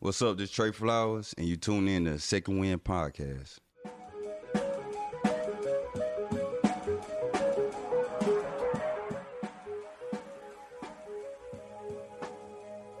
What's up? This Trey Flowers, and you tune in to Second Wind Podcast.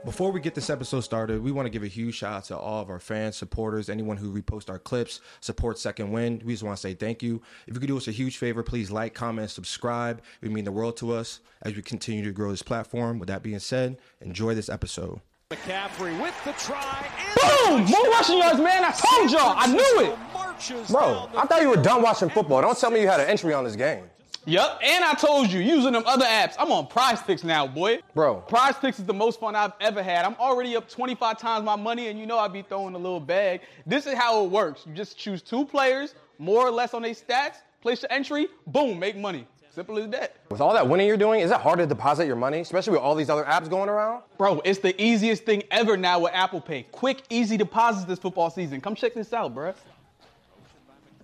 Before we get this episode started, we want to give a huge shout out to all of our fans, supporters, anyone who repost our clips, support Second Wind. We just want to say thank you. If you could do us a huge favor, please like, comment, subscribe. It would mean the world to us as we continue to grow this platform. With that being said, enjoy this episode. McCaffrey with the try. Boom! More rushing yards, man. I told y'all. I knew it. Bro, I thought you were done watching football. Don't tell me you had an entry on this game. Yep, and I told you, using them other apps, I'm on Prize Picks now, boy. Bro. Prize Picks is the most fun I've ever had. I'm already up 25 times my money, and you know I'd be throwing a little bag. This is how it works. You just choose two players, more or less on their stats, place your entry, boom, make money. Simple as that. With all that winning you're doing, is it hard to deposit your money, especially with all these other apps going around? Bro, it's the easiest thing ever now with Apple Pay. Quick, easy deposits this football season. Come check this out, bro.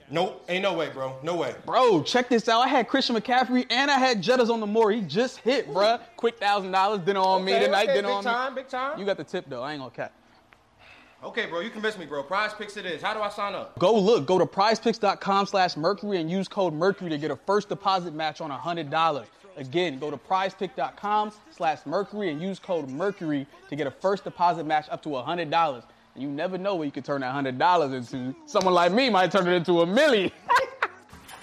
Nope, ain't no way, bro. No way. Bro, check this out. I had Christian McCaffrey and I had Jettas on the more. He just hit, bruh. Quick thousand dollars, dinner on me Okay, tonight, okay, dinner big on time, me. big time. You got the tip though. I ain't gonna cap. Okay, bro, you convinced me, bro. Prize picks it is. How do I sign up? Go look, go to prizepicks.com slash mercury and use code mercury to get a first deposit match on $100. Again, go to prizepicks.com slash mercury and use code mercury to get a first deposit match up to $100. And you never know what you could turn that $100 into. Someone like me might turn it into a million.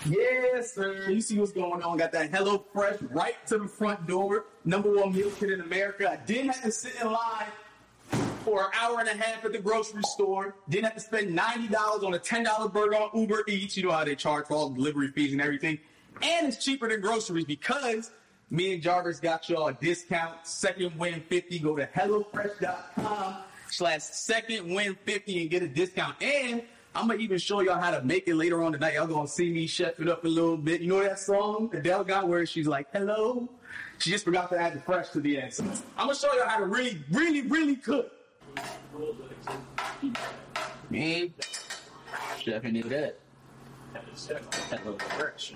Yes, sir. You see what's going on. Got that Hello Fresh right to the front door. Number one meal kit in America. I didn't have to sit in line for an hour and a half at the grocery store. Didn't have to spend $90 on a $10 burger on Uber Eats. You know how they charge for all the delivery fees and everything. And it's cheaper than groceries because me and Jarvis got y'all a discount. Second wind 50. Go to HelloFresh.com slash second wind 50 and get a discount. And I'm gonna even show y'all how to make it later on tonight. Y'all gonna see me chef it up a little bit. You know that song Adele got where she's like, hello? She just forgot to add the fresh to the end. So I'm gonna show y'all how to really, really, really cook. Me, chef into that. Hello Fresh.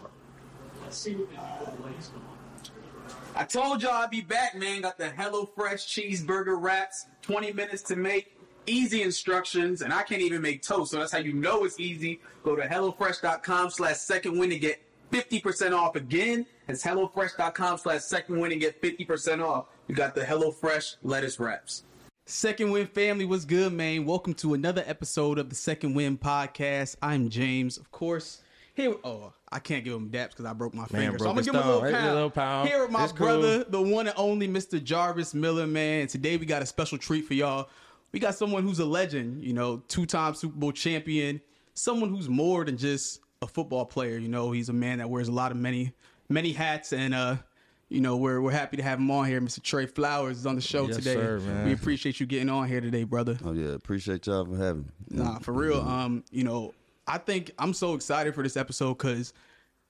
I told y'all I'd be back, man. Got the Hello Fresh cheeseburger wraps. 20 minutes to make. Easy instructions, and I can't even make toast, so that's how you know it's easy. Go to HelloFresh.com slash second wind to get 50% off again. It's HelloFresh.com slash second wind and get 50% off. You got the HelloFresh lettuce wraps. Second Wind family, what's good, man? Welcome to another episode of the Second Wind podcast. I'm James, of course. Here, oh, I can't give him daps because I broke my finger, so I'm gonna give him a little. Hey, little pound. Here with my It's cool. brother, the one and only Mr. Jarvis Miller, man. Today we got a special treat for y'all. We got someone who's a legend, you know, two-time Super Bowl champion, someone who's more than just a football player. You know, he's a man that wears a lot of many, many hats, and uh, you know, we're we're happy to have him on here. Mr. Trey Flowers is on the show Yes, today. sir. We appreciate you getting on here today, brother. Oh yeah, appreciate y'all for having me. Nah, for real. Um, you know, I think I'm so excited for this episode because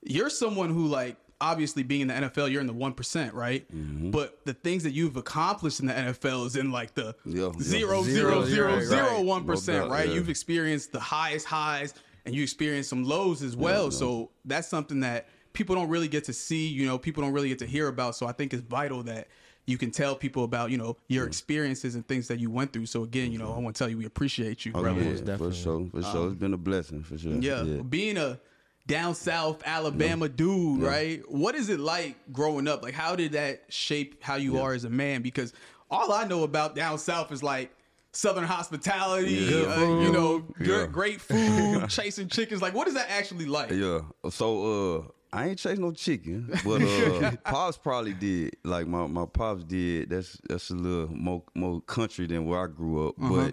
you're someone who like obviously being in the NFL, you're in the one percent, right? Mm-hmm. But the things that you've accomplished in the NFL is in like the Yeah, yeah. zero, Zero, zero, zero, right, zero, one percent, right? yeah. You've experienced the highest highs and you experienced some lows as well. So that's something that people don't really get to see, you know, people don't really get to hear about. So I think it's vital that you can tell people about, you know, your experiences and things that you went through. So again, you know, I want to tell you we appreciate you, Oh, brother. yeah, definitely. for sure, for sure. it's been a blessing, for sure. Yeah. Being a down south Alabama dude, right? What is it like growing up? Like how did that shape how you are as a man? Because all I know about down south is like southern hospitality, Yeah. uh, you know, good, Yeah. great food, chasing chickens. Like what is that actually like? Yeah. So uh I ain't chasing no chicken, but uh pops probably did. Like my, my pops did. That's that's a little more more country than where I grew up. Uh-huh.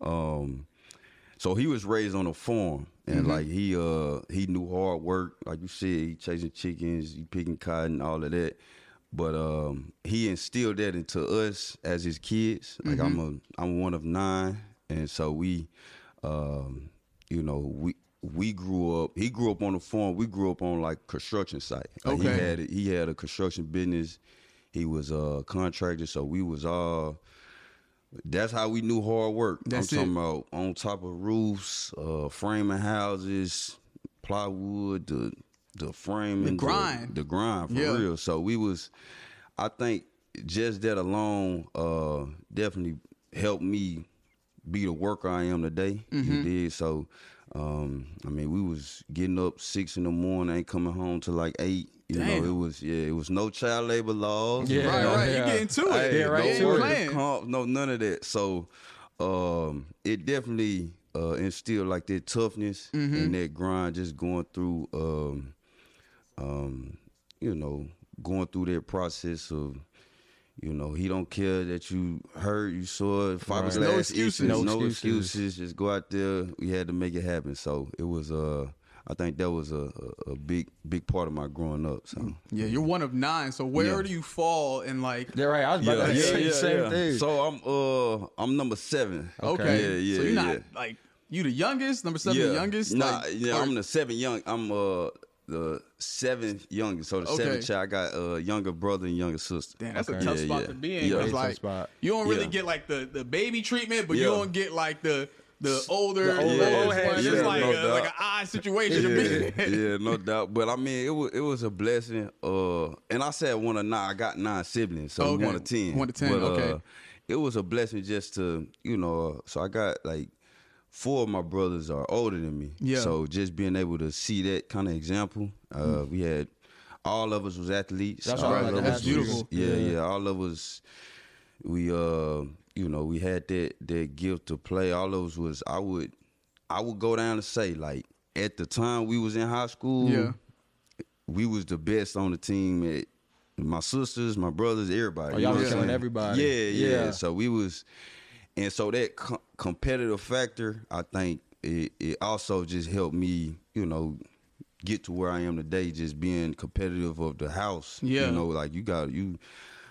But um so he was raised on a farm and Mm-hmm. like he uh he knew hard work. Like you said, he chasing chickens, he picking cotton, all of that. But um he instilled that into us as his kids. Like I'm Mm-hmm. a I'm one of nine and so we um you know, we we grew up. He grew up on a farm. We grew up on like construction site. Like He had he had a construction business. He was a contractor, so we was all. That's how we knew hard work. That's I'm it. talking about on top of roofs, uh, framing houses, plywood, the the framing, The grind. the, grind for Yeah. real. So we was, I think, just that alone uh, definitely helped me be the worker I am today. You did so. Um, I mean, we was getting up six in the morning, ain't coming home till like eight. You Damn. know, it was yeah, it was no child labor laws. Yeah. Right, right. Yeah. You get into it. Hey, Yeah, right, No ain't work, comp, no none of that. So um, it definitely uh, instilled like that toughness Mm-hmm. and that grind, just going through, um, um, you know, going through that process of. You know, he don't care that you hurt, you saw it, fiberglass No issues, excuses. no, No excuses. excuses. Just go out there. We had to make it happen. So it was, uh, I think that was a, a, a big, big part of my growing up. So Yeah, you're one of nine. So where Yeah. do you fall in like? Yeah, right. I was about to say the same thing. So I'm, uh, I'm number seven. Okay, Yeah, yeah, so you're not yeah. like you the youngest, number seven, the youngest. Nah, like, yeah, or- I'm the seventh young. I'm uh the seventh youngest. So the Okay. seventh child. I got a younger brother and younger sister. Damn, that's Okay. a tough Yeah, spot yeah. to be in. Yeah. 'cause, Very tough like spot. you don't really Yeah. get like the, the baby treatment, but you don't get like the the older, The older- the old head, yeah, It's like no a, like an odd situation to be in. yeah, no doubt. But I mean, it was it was a blessing. Uh, and I said one of nine. I got nine siblings, so Okay. one of ten. One to 10, But, okay. Uh, it was a blessing just to you know. Uh, so I got like four of my brothers are older than me. Yeah. So just being able to see that kind of example, uh, we had all of us was athletes. That's all what I of like us ask was- beautiful. Yeah, Yeah. yeah, All of us, we uh, you know, we had that that gift to play. All of us was I would, I would go down and say like at the time we was in high school. Yeah. we was the best on the team. At, my sisters, my brothers, everybody. Oh, you y'all know was killing everybody. Yeah, yeah, Yeah. So we was, and so that co- competitive factor, I think it, it also just helped me, you know, get to where I am today. Just being competitive of the house. Yeah. you know, like you got you.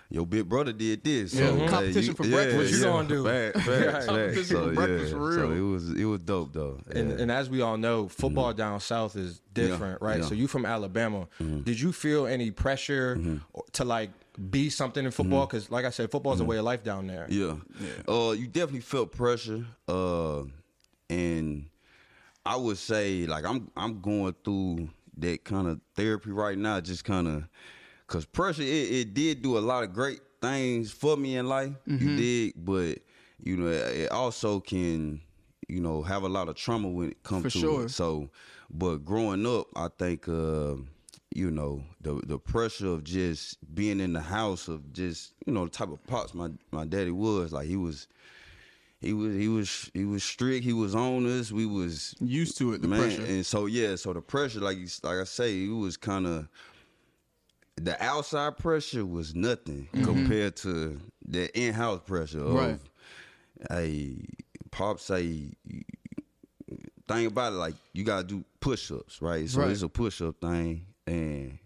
Your big brother did this. Yeah, So, hey, competition for breakfast. What you gonna do? Fact, facts, Right. Competition So, for breakfast, yeah. for So real. it was it was dope though. And, Yeah. and as we all know, football down south is different, right? yeah. Mm-hmm. So you from Alabama. Did you feel any pressure to like be something in football? Because like I said, football is a way of life down there. Mm-hmm. Yeah. Uh, you definitely felt pressure. Uh, and I would say like I'm I'm going through that kind of therapy right now, just kind of because pressure it, it did do a lot of great things for me in life. Mm-hmm. You did, but you know it also can you know have a lot of trauma when it comes For to sure. it. So, but growing up, I think uh, you know the the pressure of just being in the house of just you know the type of pops my my daddy was like he was. He was he was he was strict. He was on us. We was Used to it, the man, pressure. and so yeah, so the pressure, like you, like I say, it was kind of the outside pressure was nothing mm-hmm. compared to the in-house pressure. Of, Right. Hey, pop say thing about it, like you gotta do push-ups, right? So Right. it's a push-up thing, and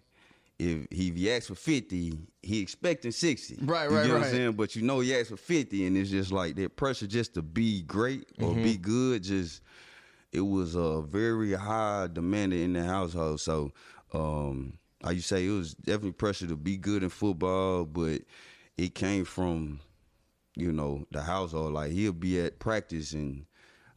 if he, if he asks for fifty, he expecting sixty. Right, you right, get What right. I'm saying? But you know he asked for fifty, and it's just like that pressure just to be great or be Mm-hmm. good. Just it was a very high demanded in the household. So, um, like you say, it was definitely pressure to be good in football, but it came from you know the household. Like he'll be at practice and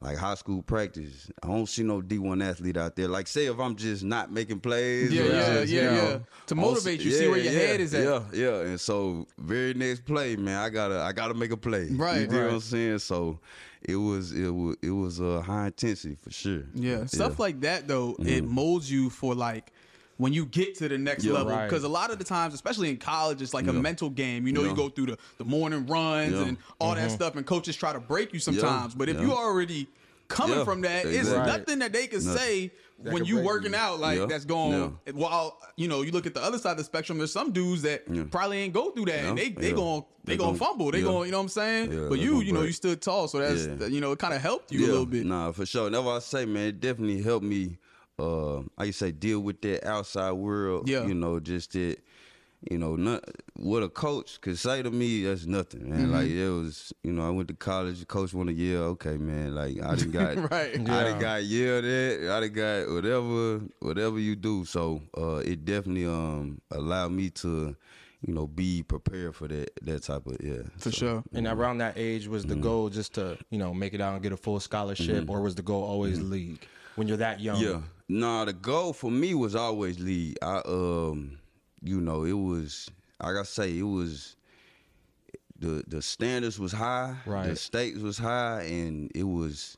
like high school practice. I don't see no D one athlete out there. Like say if I'm just not making plays, Yeah, yeah, just, yeah, you know, yeah. To motivate you, see where your yeah, head is at. Yeah, yeah. And so very next play, man, I gotta I gotta make a play. Right, you know right. what I'm saying? So it was it was it was a uh, high intensity for sure. Yeah, stuff like that though, it molds you for like when you get to the next Yeah. level. Right. Because a lot of the times, especially in college, it's like a mental game. You know, you go through the, the morning runs Yeah. and all that stuff, and coaches try to break you sometimes. But if Yeah. you already coming Yeah. from that, it's Exactly. nothing that they can No. say when you working you. out like Yeah. that's going. Yeah. While you know, you look at the other side of the spectrum. There's some dudes that Yeah. probably ain't go through that, and they they Yeah. going they They gonna fumble. They yeah. going, you know what I'm saying? Yeah, but you, you know, break. you stood tall, so that's Yeah. you know, it kind of helped you a little bit. Nah, for sure. That's what I say, man. It definitely helped me. Uh, I used to say deal with that outside world. Yeah. you know, just that. You know, not what a coach could say to me. That's nothing, man. Mm-hmm. Like it was. You know, I went to college. The coach want to yell. Okay, man. Like I didn't got. Right. I Yeah. done got yelled at. I done got whatever, whatever you do. So uh, it definitely um allowed me to, you know, be prepared for that that type of yeah. For So, sure. And around that age, was Mm-hmm. the goal just to you know make it out and get a full scholarship, or was the goal always league when you're that young? Mm-hmm. Yeah. Nah, the goal for me was always lead. I um you know, it was like I say, it was the the standards was high, right. the stakes was high, and it was,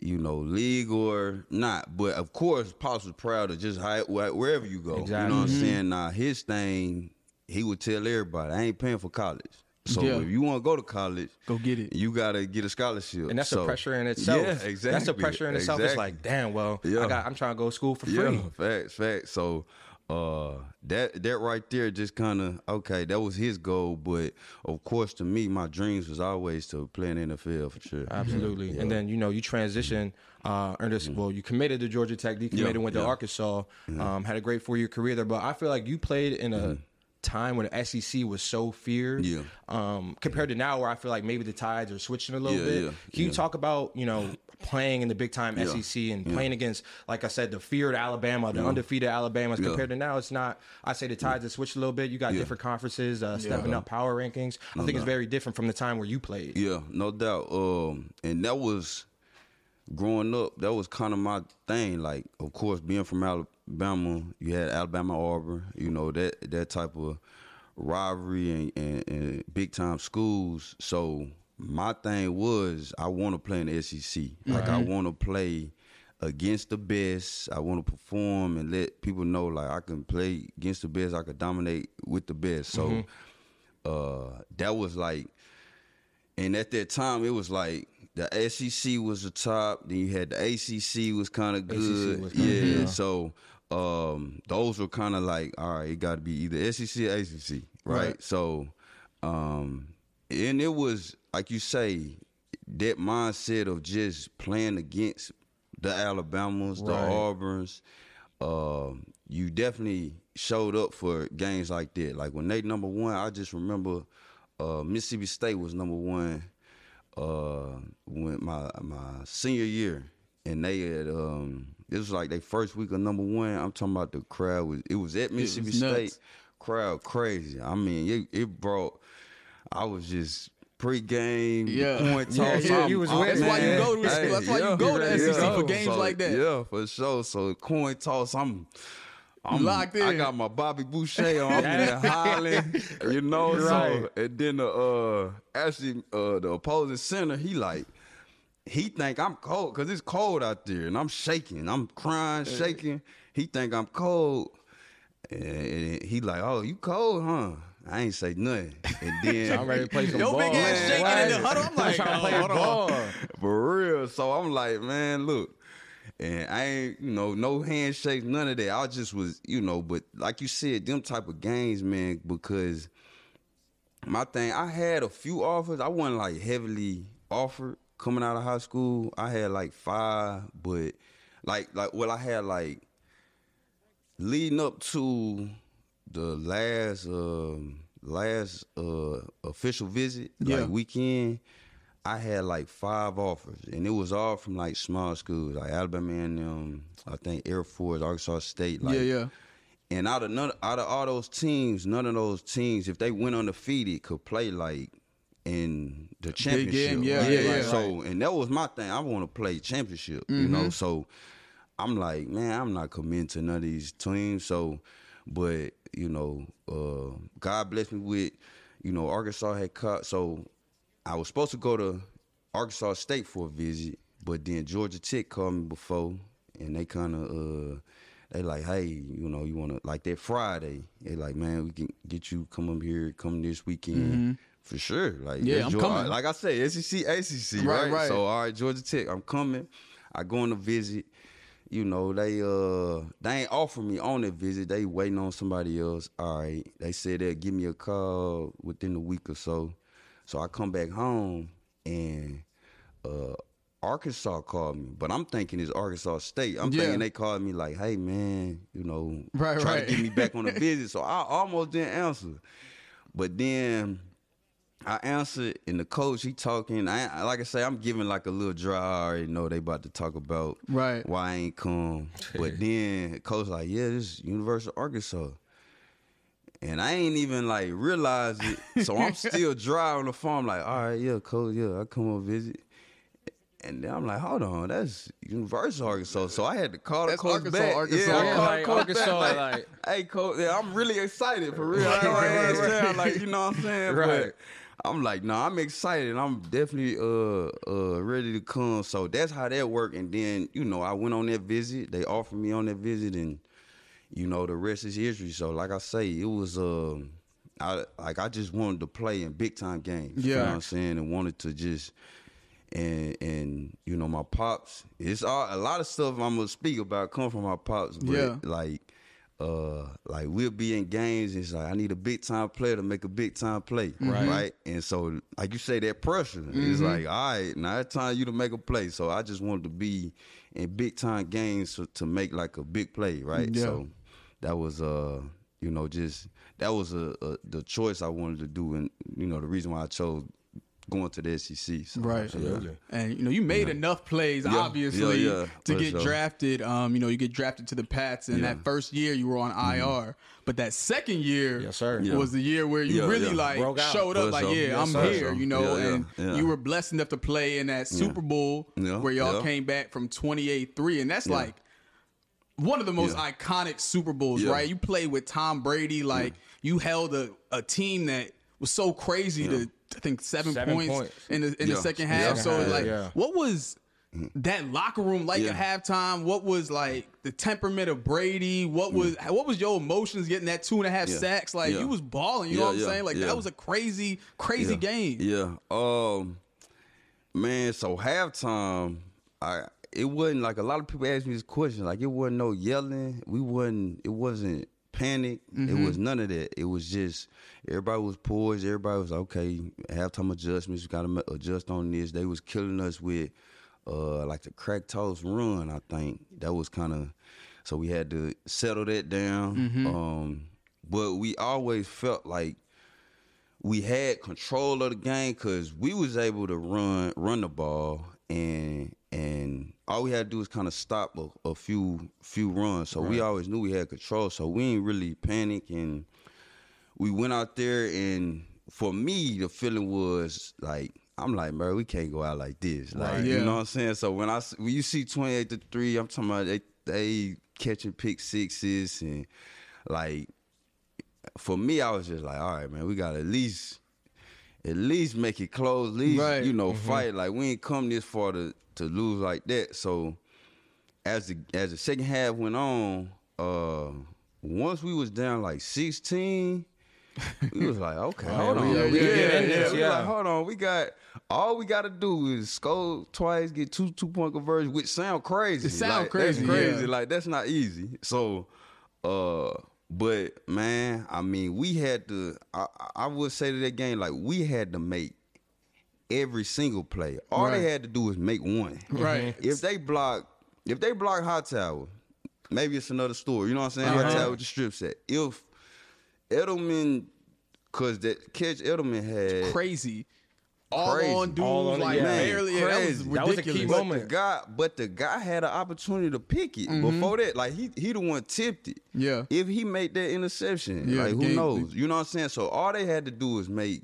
you know, league or not. But of course, Pops was proud of just how, wherever you go. You know what I'm saying? Now his thing, he would tell everybody, I ain't paying for college. So Yeah. if you want to go to college, Go get it. You gotta get a scholarship, And that's So- a pressure in itself. Yeah, exactly. That's a pressure in itself. It's like, damn, well, Yeah. I got I'm trying to go to school for free. Yeah, facts, facts. So uh that that right there just kind of okay that was his goal but of course to me my dreams was always to play in the NFL for sure Absolutely. And then, you know, you transition, uh, earned this, well, you committed to Georgia Tech, decommitted, Mm-hmm. Yeah, went to yeah. Mm-hmm. Arkansas, um, had a great four year career there. But I feel like you played in a time when the SEC was so feared. Yeah. Um, compared to now where I feel like maybe the tides are switching a little Yeah, bit. yeah, Can you talk about, you know, playing in the big time Yeah, SEC and playing against, like I said, the feared Alabama, the undefeated Alabamas, Yeah. compared to now, it's not, I say the tides have switched a little bit. You got Yeah. different conferences, uh, stepping up power rankings. I think it's very different from the time where you played. Yeah, no doubt. Um, and that was growing up. That was kind of my thing. Like, of course, being from Alabama, you had Alabama Auburn. You know that that type of rivalry and, and, and big time schools. So my thing was I want to play in the SEC. Like I want to play against the best. I want to perform and let people know like I can play against the best. I can dominate with the best. So uh, that was like and at that time, it was like the SEC was the top. Then you had the ACC was kind of good. kinda yeah, good, yeah. So um, those were kind of like, all right, it got to be either SEC or ACC, right? Right. So, um, and it was like you say, that mindset of just playing against the Alabamas, the Right. Auburns. Um, you definitely showed up for games like that. Like when they number one, I just remember uh, Mississippi State was number one uh, when my my senior year, and they had um, this was like their first week of number one. I'm talking about the crowd was it was at Mississippi nuts. State, crowd crazy. I mean, it, it brought. I was just pre-game, Yeah. point Yeah, toss. yeah, you was I'm- winning. That's why you go to- hey, that's why you go to SEC yeah. for games So, like that. Yeah, for sure. So coin toss, I'm. I'm Locked in. I got my Bobby Boucher on. I'm there hollering, you know. So Right. and then the uh actually uh the opposing center, he like he think I'm cold because it's cold out there and I'm shaking. I'm crying, shaking. He think I'm cold. And he like, oh, you cold, huh? I ain't say nothing. And then I'm ready to play some Yo, ball. big ass man, shaking in the huddle. I'm like, trying to oh, play hold on. ball. For real. So I'm like, man, look. And I ain't, you know, no handshakes, none of that. I just was, you know, but like you said, them type of games, man, because my thing, I had a few offers. I wasn't like heavily offered coming out of high school. I had like five, but like like well, I had like leading up to the last um last uh official visit, Yeah. like weekend, I had like five offers, and it was all from like small schools, like Alabama and um, I think Air Force, Arkansas State, like Yeah, yeah. and out of none, out of all those teams, none of those teams, if they went undefeated, could play like in the championship. game, yeah, right? yeah, Like, yeah. So, and that was my thing. I want to play championship, you Mm-hmm. know. So, I'm like, man, I'm not committing to none of these teams. So, but you know, uh, God bless me with, you know, Arkansas had cut. So, I was supposed to go to Arkansas State for a visit, but then Georgia Tech called me before, and they kind of uh, they like, hey, you know, you want to like that Friday? They like, man, we can get you come up here, come this weekend for sure. Like. Yeah, I'm coming. Like I say, SEC, ACC, Right, right? right. So all right, Georgia Tech, I'm coming. I go on a visit. You know, they uh they ain't offer me on that visit. They waiting on somebody else. All right. They said they'll give me a call within a week or so. So I come back home and uh Arkansas called me, but I'm thinking it's Arkansas State. I'm Yeah. thinking they called me like, "Hey man, you know, Right, try right. to get me back on the visit." So I almost didn't answer, but then I answered, and the coach he talking. I like I say, I'm giving like a little dry. I already know they about to talk about Right. why I ain't come. But then coach like, yeah, this is University of Arkansas. And I ain't even like realize it. So I'm still dry on the phone, like, all right, yeah, coach, yeah, I come up visit. And then I'm like, hold on, that's University of Arkansas. So I had to call the That's coach Arkansas, back. Arkansas. Yeah, I Yeah, called the like, coach Arkansas, back, like- hey, coach, yeah, I'm really excited for real. Right, I don't right, right, right. like, you know what I'm saying? Right. I'm like, no, I'm excited. I'm definitely uh uh ready to come. So that's how that worked. And then you know I went on that visit. They offered me on that visit, and you know the rest is history. So like I say, it was um. I like I just wanted to play in big time games. You know Yeah. what I'm saying? And wanted to just and and you know my pops. It's all a lot of stuff I'm gonna speak about come from my pops, but Yeah. like uh like we'll be in games it's like I need a big time player to make a big time play. Right. Right. And so like you say that pressure. It's like, all right, now it's time you to make a play. So I just wanted to be in big time games to, to make like a big play, right? Yeah. So that was uh you know just that was a, a the choice I wanted to do and you know the reason why I chose going to the SEC. So, Right. yeah. And you know, you made enough plays, Yeah. obviously, Yeah, yeah, to for get sure. drafted. Um, you know, you get drafted to the Pats, and Yeah. that first year you were on IR, but that second year, Yes, sir. Yeah. was the year where you Yeah, really yeah. like Broke out. showed up, For like, sure. yeah, Yes, I'm sir. here, you know, Yeah, yeah, and yeah. you were blessed enough to play in that Super Bowl Yeah, where y'all yeah. came back from 28-3, and that's Yeah. like one of the most Yeah. iconic Super Bowls, Yeah. right? You played with Tom Brady, like you held a, a team that was so crazy to I think seven, Seven points, points. in the in the Yeah. second Yeah. half. So Second like, yeah. what was that locker room like Yeah. at halftime? What was like the temperament of Brady? What was what was your emotions getting that two and a half Yeah. sacks? Like Yeah. you was balling. You know Yeah, what I'm saying? Like yeah. that was a crazy, crazy yeah. game. Yeah. Um man, so halftime, I it wasn't like a lot of people asked me this question. Like it wasn't no yelling. We wasn't it wasn't panic. It was none of that. It was just everybody was poised. Everybody was okay. Halftime adjustments. We got to adjust on this. They was killing us with uh like the crack toss run. I think that was kind of so we had to settle that down. Um, but we always felt like we had control of the game because we was able to run run the ball and and all we had to do was kind of stop a, a few few runs. So we always knew we had control. So we ain't really panic and we went out there and for me the feeling was like I'm like, bro, we can't go out like this. Like, Right. you know what I'm saying? So when I when you see 28 to 3, I'm talking about they they catching pick sixes and like for me, I was just like, all right, man, we got at least, at least make it close, at least, Right. you know, fight. Like we ain't come this far to to lose like that. So as the as the second half went on, uh, once we was down like sixteen. we was like, okay, hold on, yeah, yeah, we yeah, can get yeah. We yeah. like, hold on, we got all we got to do is score twice, get two two point conversions, which sound crazy. It sound Like, crazy, that's crazy. yeah. Like that's not easy. So, uh, but man, I mean, we had to. I, I would say to that game, like we had to make every single play. All Right. they had to do was make one. Right. If they block, if they block Hightower, maybe it's another story. You know what I'm saying? Hot Uh-huh. Tower with the strip sack. If Edelman, cause that catch Edelman had Crazy. All Crazy. on dudes, All on- like yeah. barely. Yeah, that was Crazy. That was a key. But moment. the guy, but the guy had an opportunity to pick it mm-hmm. before that. Like he, he the one tipped it. Yeah. If he made that interception, Yeah, like who game- knows? You know what I'm saying? So all they had to do is make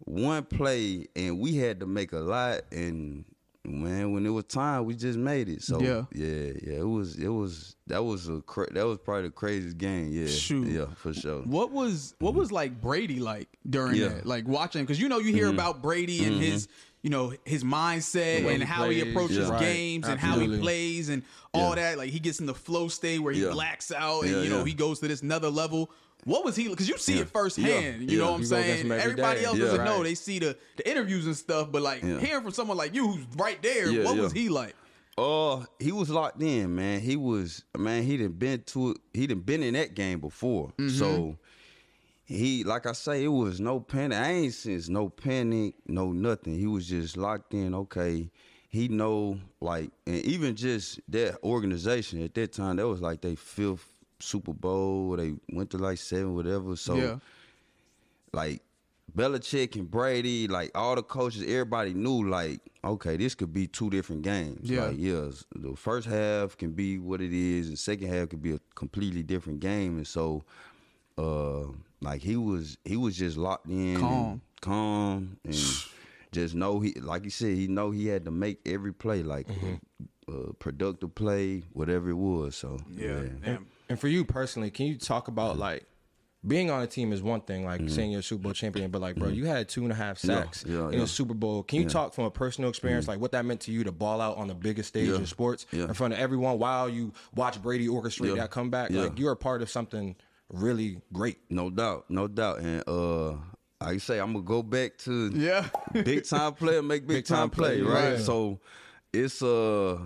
one play, and we had to make a lot. And man, when it was time, we just made it. So Yeah. yeah, yeah. It was, it was. That was a cra- that was probably the craziest game. Yeah, Shoot. yeah, for sure. What was what was like Brady like during Yeah. Mm-hmm. that? Like watching because you know you hear about Brady and his you know his mindset and he how he approaches Yeah. Right. games and how he plays and all Yeah. that. Like he gets in the flow state where he Yeah. blacks out and Yeah, you know yeah. he goes to this another level. What was he? Because you see Yeah. it firsthand. You Yeah. know what I'm You go against saying? every Everybody day. else Yeah. doesn't know. They see the the interviews and stuff, but like Yeah. hearing from someone like you who's right there, Yeah, what yeah. was he like? Uh, he was locked in, man. He was, man. He didn't been to it. He done been in that game before. Mm-hmm. So he, like I say, it was no panic. I ain't since no panic, no nothing. He was just locked in. Okay, he know like, and even just that organization at that time, that was like they fifth Super Bowl. They went to like seven, whatever. So yeah, like Belichick and Brady, like all the coaches, everybody knew like, okay, this could be two different games. Yeah. Like, yes, the first half can be what it is, and second half could be a completely different game. And so, uh, like he was, he was just locked in, Calm. and calm, and just know he, like you said, he know he had to make every play, like uh, productive play, whatever it was. So yeah. And, and for you personally, can you talk about like being on a team is one thing, like saying you're a Super Bowl champion, but like, bro, you had two and a half sacks Mm-hmm. yeah, in yeah. a Super Bowl. Can you talk from a personal experience, like what that meant to you to ball out on the biggest stage Yeah, in sports yeah. in front of everyone while you watch Brady orchestrate Yeah, that comeback? yeah. Like, you're a part of something really great. No doubt, no doubt. And uh I say, I'm gonna go back to Yeah. big time player make big, time, time play, play, right? right. So it's uh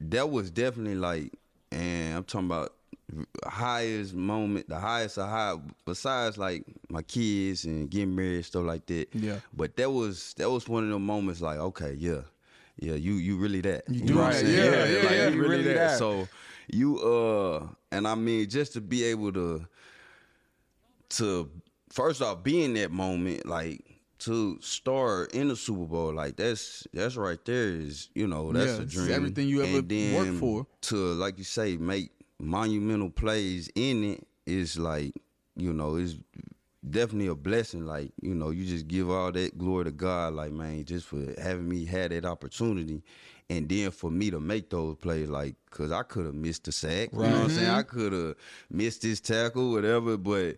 that was definitely like and I'm talking about highest moment, the highest of high besides like my kids and getting married, stuff like that. Yeah. But that was that was one of the moments like, okay, yeah. Yeah, you you really that. You, know what that. I'm saying? Yeah, yeah, like, yeah, you you really really that. that. So you uh and I mean just to be able to to first off be in that moment, like to start in the Super Bowl, like that's that's right there is you know that's Yeah, a dream. everything you ever worked for. To like you say, make monumental plays in it is like you know it's definitely a blessing. Like you know, you just give all that glory to God. Like man, just for having me had that opportunity. And then for me to make those plays, like, cause I could have missed the sack, you know what I'm saying? I mm-hmm. could have missed this tackle, whatever. But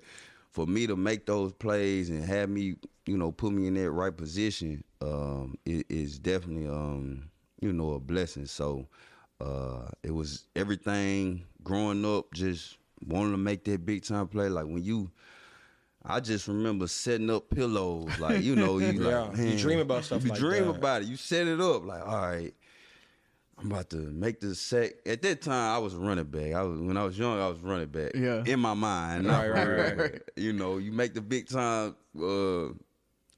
for me to make those plays and have me, you know, put me in that right position, um, it is definitely, um, you know, a blessing. So uh, it was everything growing up, just wanting to make that big time play. Like when you, I just remember setting up pillows, like you know, you Yeah, like you dream about stuff You like dream that. about it. You set it up, like all right. I'm about to make the sack. At that time, I was running back. I was when I was young, I was running back. Yeah. in my mind, Right, right, right. You know, you make the big time uh,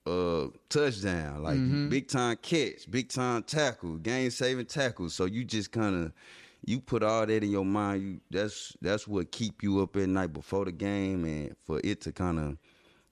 uh, touchdown, like Mm-hmm. big time catch, big time tackle, game saving tackle. So you just kind of you put all that in your mind. You that's that's what keep you up at night before the game, and for it to kind of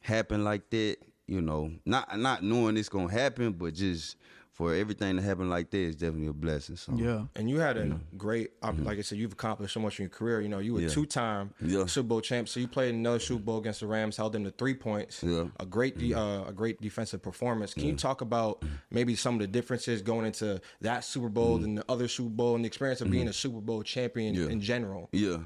happen like that, you know, not not knowing it's gonna happen, but just for everything to happen like that is definitely a blessing. So Yeah. And you had a great, op- like I said, you've accomplished so much in your career. You know, you were Mm-hmm. Yeah. two time Yeah. Super Bowl champ. So you played another Super Bowl against the Rams, held them to three points. Yeah. A great, de- Mm-hmm. uh, a great defensive performance. Can you talk about maybe some of the differences going into that Super Bowl Mm-hmm. than the other Super Bowl and the experience of being a Super Bowl champion Yeah. in general? Yeah.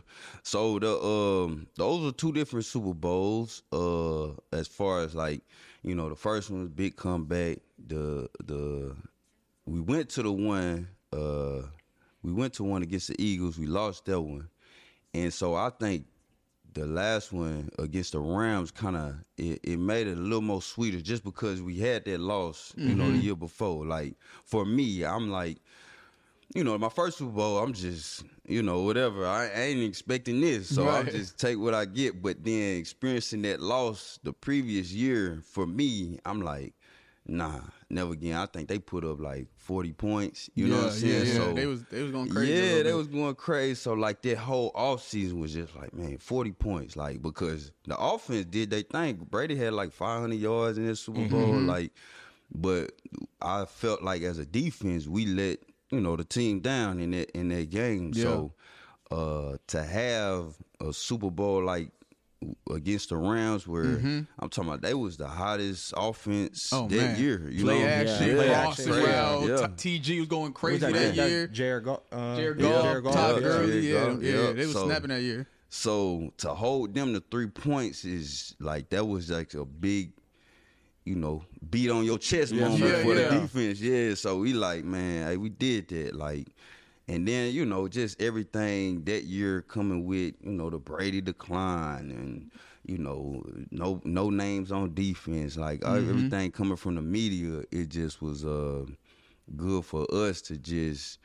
So the um those are two different Super Bowls. Uh as far as like, you know, the first one was big comeback. The the we went to the one uh we went to one against the Eagles. We lost that one. And so I think the last one against the Rams kind of it, it made it a little more sweeter just because we had that loss, you know, the year before. Like for me, I'm like you know, my first Super Bowl, I'm just, you know, whatever. I, I ain't expecting this, so I Right. just take what I get. But then experiencing that loss the previous year, for me, I'm like, nah, never again. I think they put up like 40 points. You know what I'm saying? yeah, yeah. So They was- they was going crazy Yeah, they was going crazy. So like that whole off season was just like, man, 40 points. Like because the offense did they think Brady had like 500 yards in this Super Bowl. Mm-hmm. Like, but I felt like as a defense, we let you know the team down in that in that game. So uh, to have a Super Bowl like against the Rams, where I'm talking about, they was the hottest offense Mm-hmm. Oh that man, year. You play know, action, Yeah. Play crossing action. route. Yeah. T- TG was going crazy that, that, that, year. Jared Goff. Uh, Jared yeah, Goff, Jared Goff, Todd yeah, Gurley, yeah, Jared yeah, yeah. they was So- snapping that year. So to hold them to three points is like that was like a big, you know, beat on your chest moment Yeah, for yeah. the defense. Yeah. So we like, man, hey, we did that. Like, and then you know, just everything that year coming with, you know, the Brady decline and you know, no no names on defense. Like uh, Mm-hmm. everything coming from the media, it just was uh good for us to just.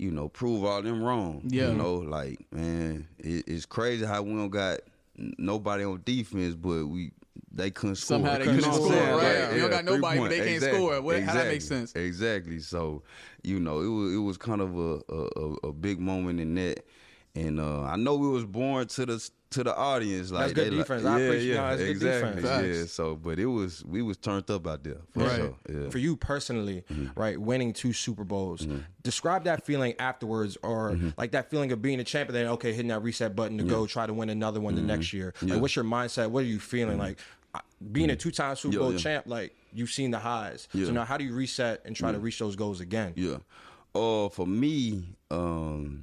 You know, prove all them wrong. Yeah. You know, like man, it, it's crazy how we don't got nobody on defense, but we they couldn't score. Somehow they couldn't score, saying? right. Like, We don't got nobody, but they can't Exactly. score. What- how that makes Exactly. sense? Exactly. So, you know, it was it was kind of a a, a, a big moment in that, and uh, I know we was born to the to the audience. Like good they like- defense. I yeah, appreciate- yeah, good exactly. Yeah. So, but it was we was turned up out there for Right. sure. Yeah. for you personally, Mm-hmm. right, winning two Super Bowls, describe that feeling afterwards, or Mm-hmm. like that feeling of being a champion. Then okay, hitting that reset button to go try to win another one the Mm-hmm. next year. Like, what's your mindset? What are you feeling like? uh, Being a two-time Super Mm-hmm. Yeah, Bowl yeah. champ, like you've seen the highs. Yeah. So now, how do you reset and try to reach those goals again? Yeah. Uh, for me, um,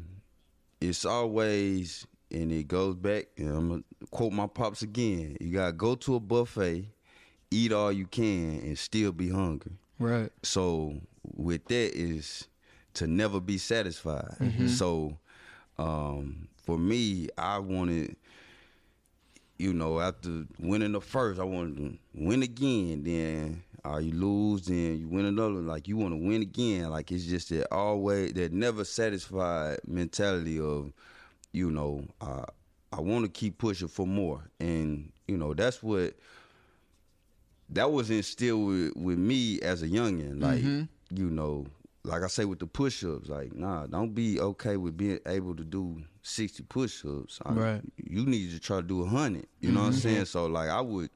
it's always and it goes back. And I'm gonna quote my pops again. You gotta go to a buffet, eat all you can, and still be hungry. Right. So with that is to never be satisfied. So um, for me, I wanted, you know, after winning the first, I wanted to win again. Then uh, you lose, then you win another. Like you want to win again. Like it's just that always that never satisfied mentality of, you know, uh, I want to keep pushing for more, and you know that's what that was instilled with, with me as a youngin. Like, you know, like I say with the push ups, like, nah, don't be okay with being able to do 60 push ups. Right. You need to try to do a 100. You know what I'm saying? So, like, I would,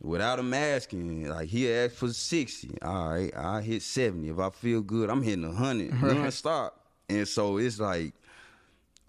without him asking, like, he asked for 60. All right, I hit 70. If I feel good, I'm hitting 100 nonstop. And so it's like,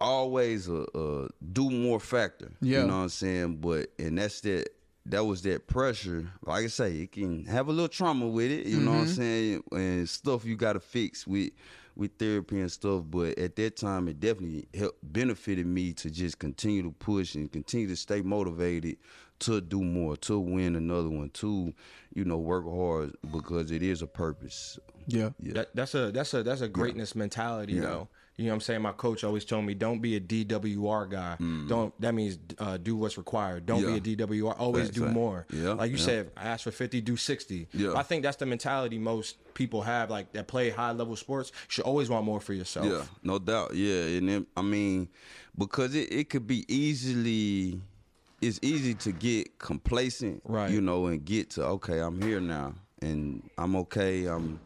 always a, a do more factor. Yeah. You know what I'm saying? But and that's that that was that pressure. Like I say, it can have a little trauma with it, you know what I'm mm-hmm. saying? And stuff you gotta fix with with therapy and stuff. But at that time it definitely helped benefited me to just continue to push and continue to stay motivated to do more, to win another one, to, you know, work hard because it is a purpose. Yeah. That, that's a that's a that's a greatness mentality though. You know what I'm saying? My coach always told me, don't be a DWR guy. Don't that means uh, do what's required. Don't Mm. Yeah. be a DWR. Always Facts, do facts. more. Yeah, Like you yeah. said, I asked for 50, do 60. Yeah. I think that's the mentality most people have, like that play high level sports. You should always want more for yourself. Yeah, no doubt. Yeah, and then, I mean, because it, it could be easily, it's easy to get complacent, Right. You know, and get to okay, I'm here now, and I'm okay. I'm,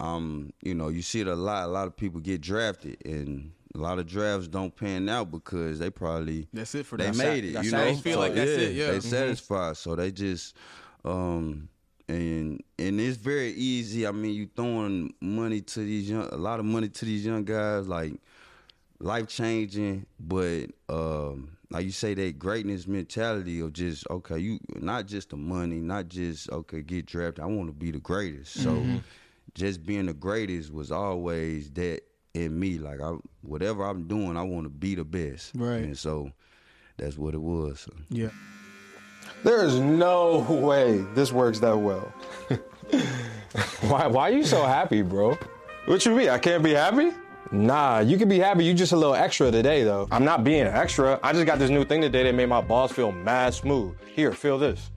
um, you know, you see it a lot. A lot of people get drafted, and a lot of drafts don't pan out because they probably That's it for they them. made it. Got You know, they feel like that's it, yeah. they Mhm. satisfied, so they just. um and and it's very easy. I mean, you throwing money to these young, a lot of money to these young guys, like life changing. But um, like you say, that greatness mentality of just okay, you not just the money, not just okay, get drafted. I want to be the greatest. So mm-hmm. just being the greatest was always that in me. Like I, whatever I'm doing, I want to be the best. Right. And so that's what it was. So. Yeah. There is no way this works that well. why, why are you so happy, bro? What you mean? I can't be happy? Nah, you can be happy. You just a little extra today, though. I'm not being extra. I just got this new thing today that made my balls feel mad smooth. Here, feel this.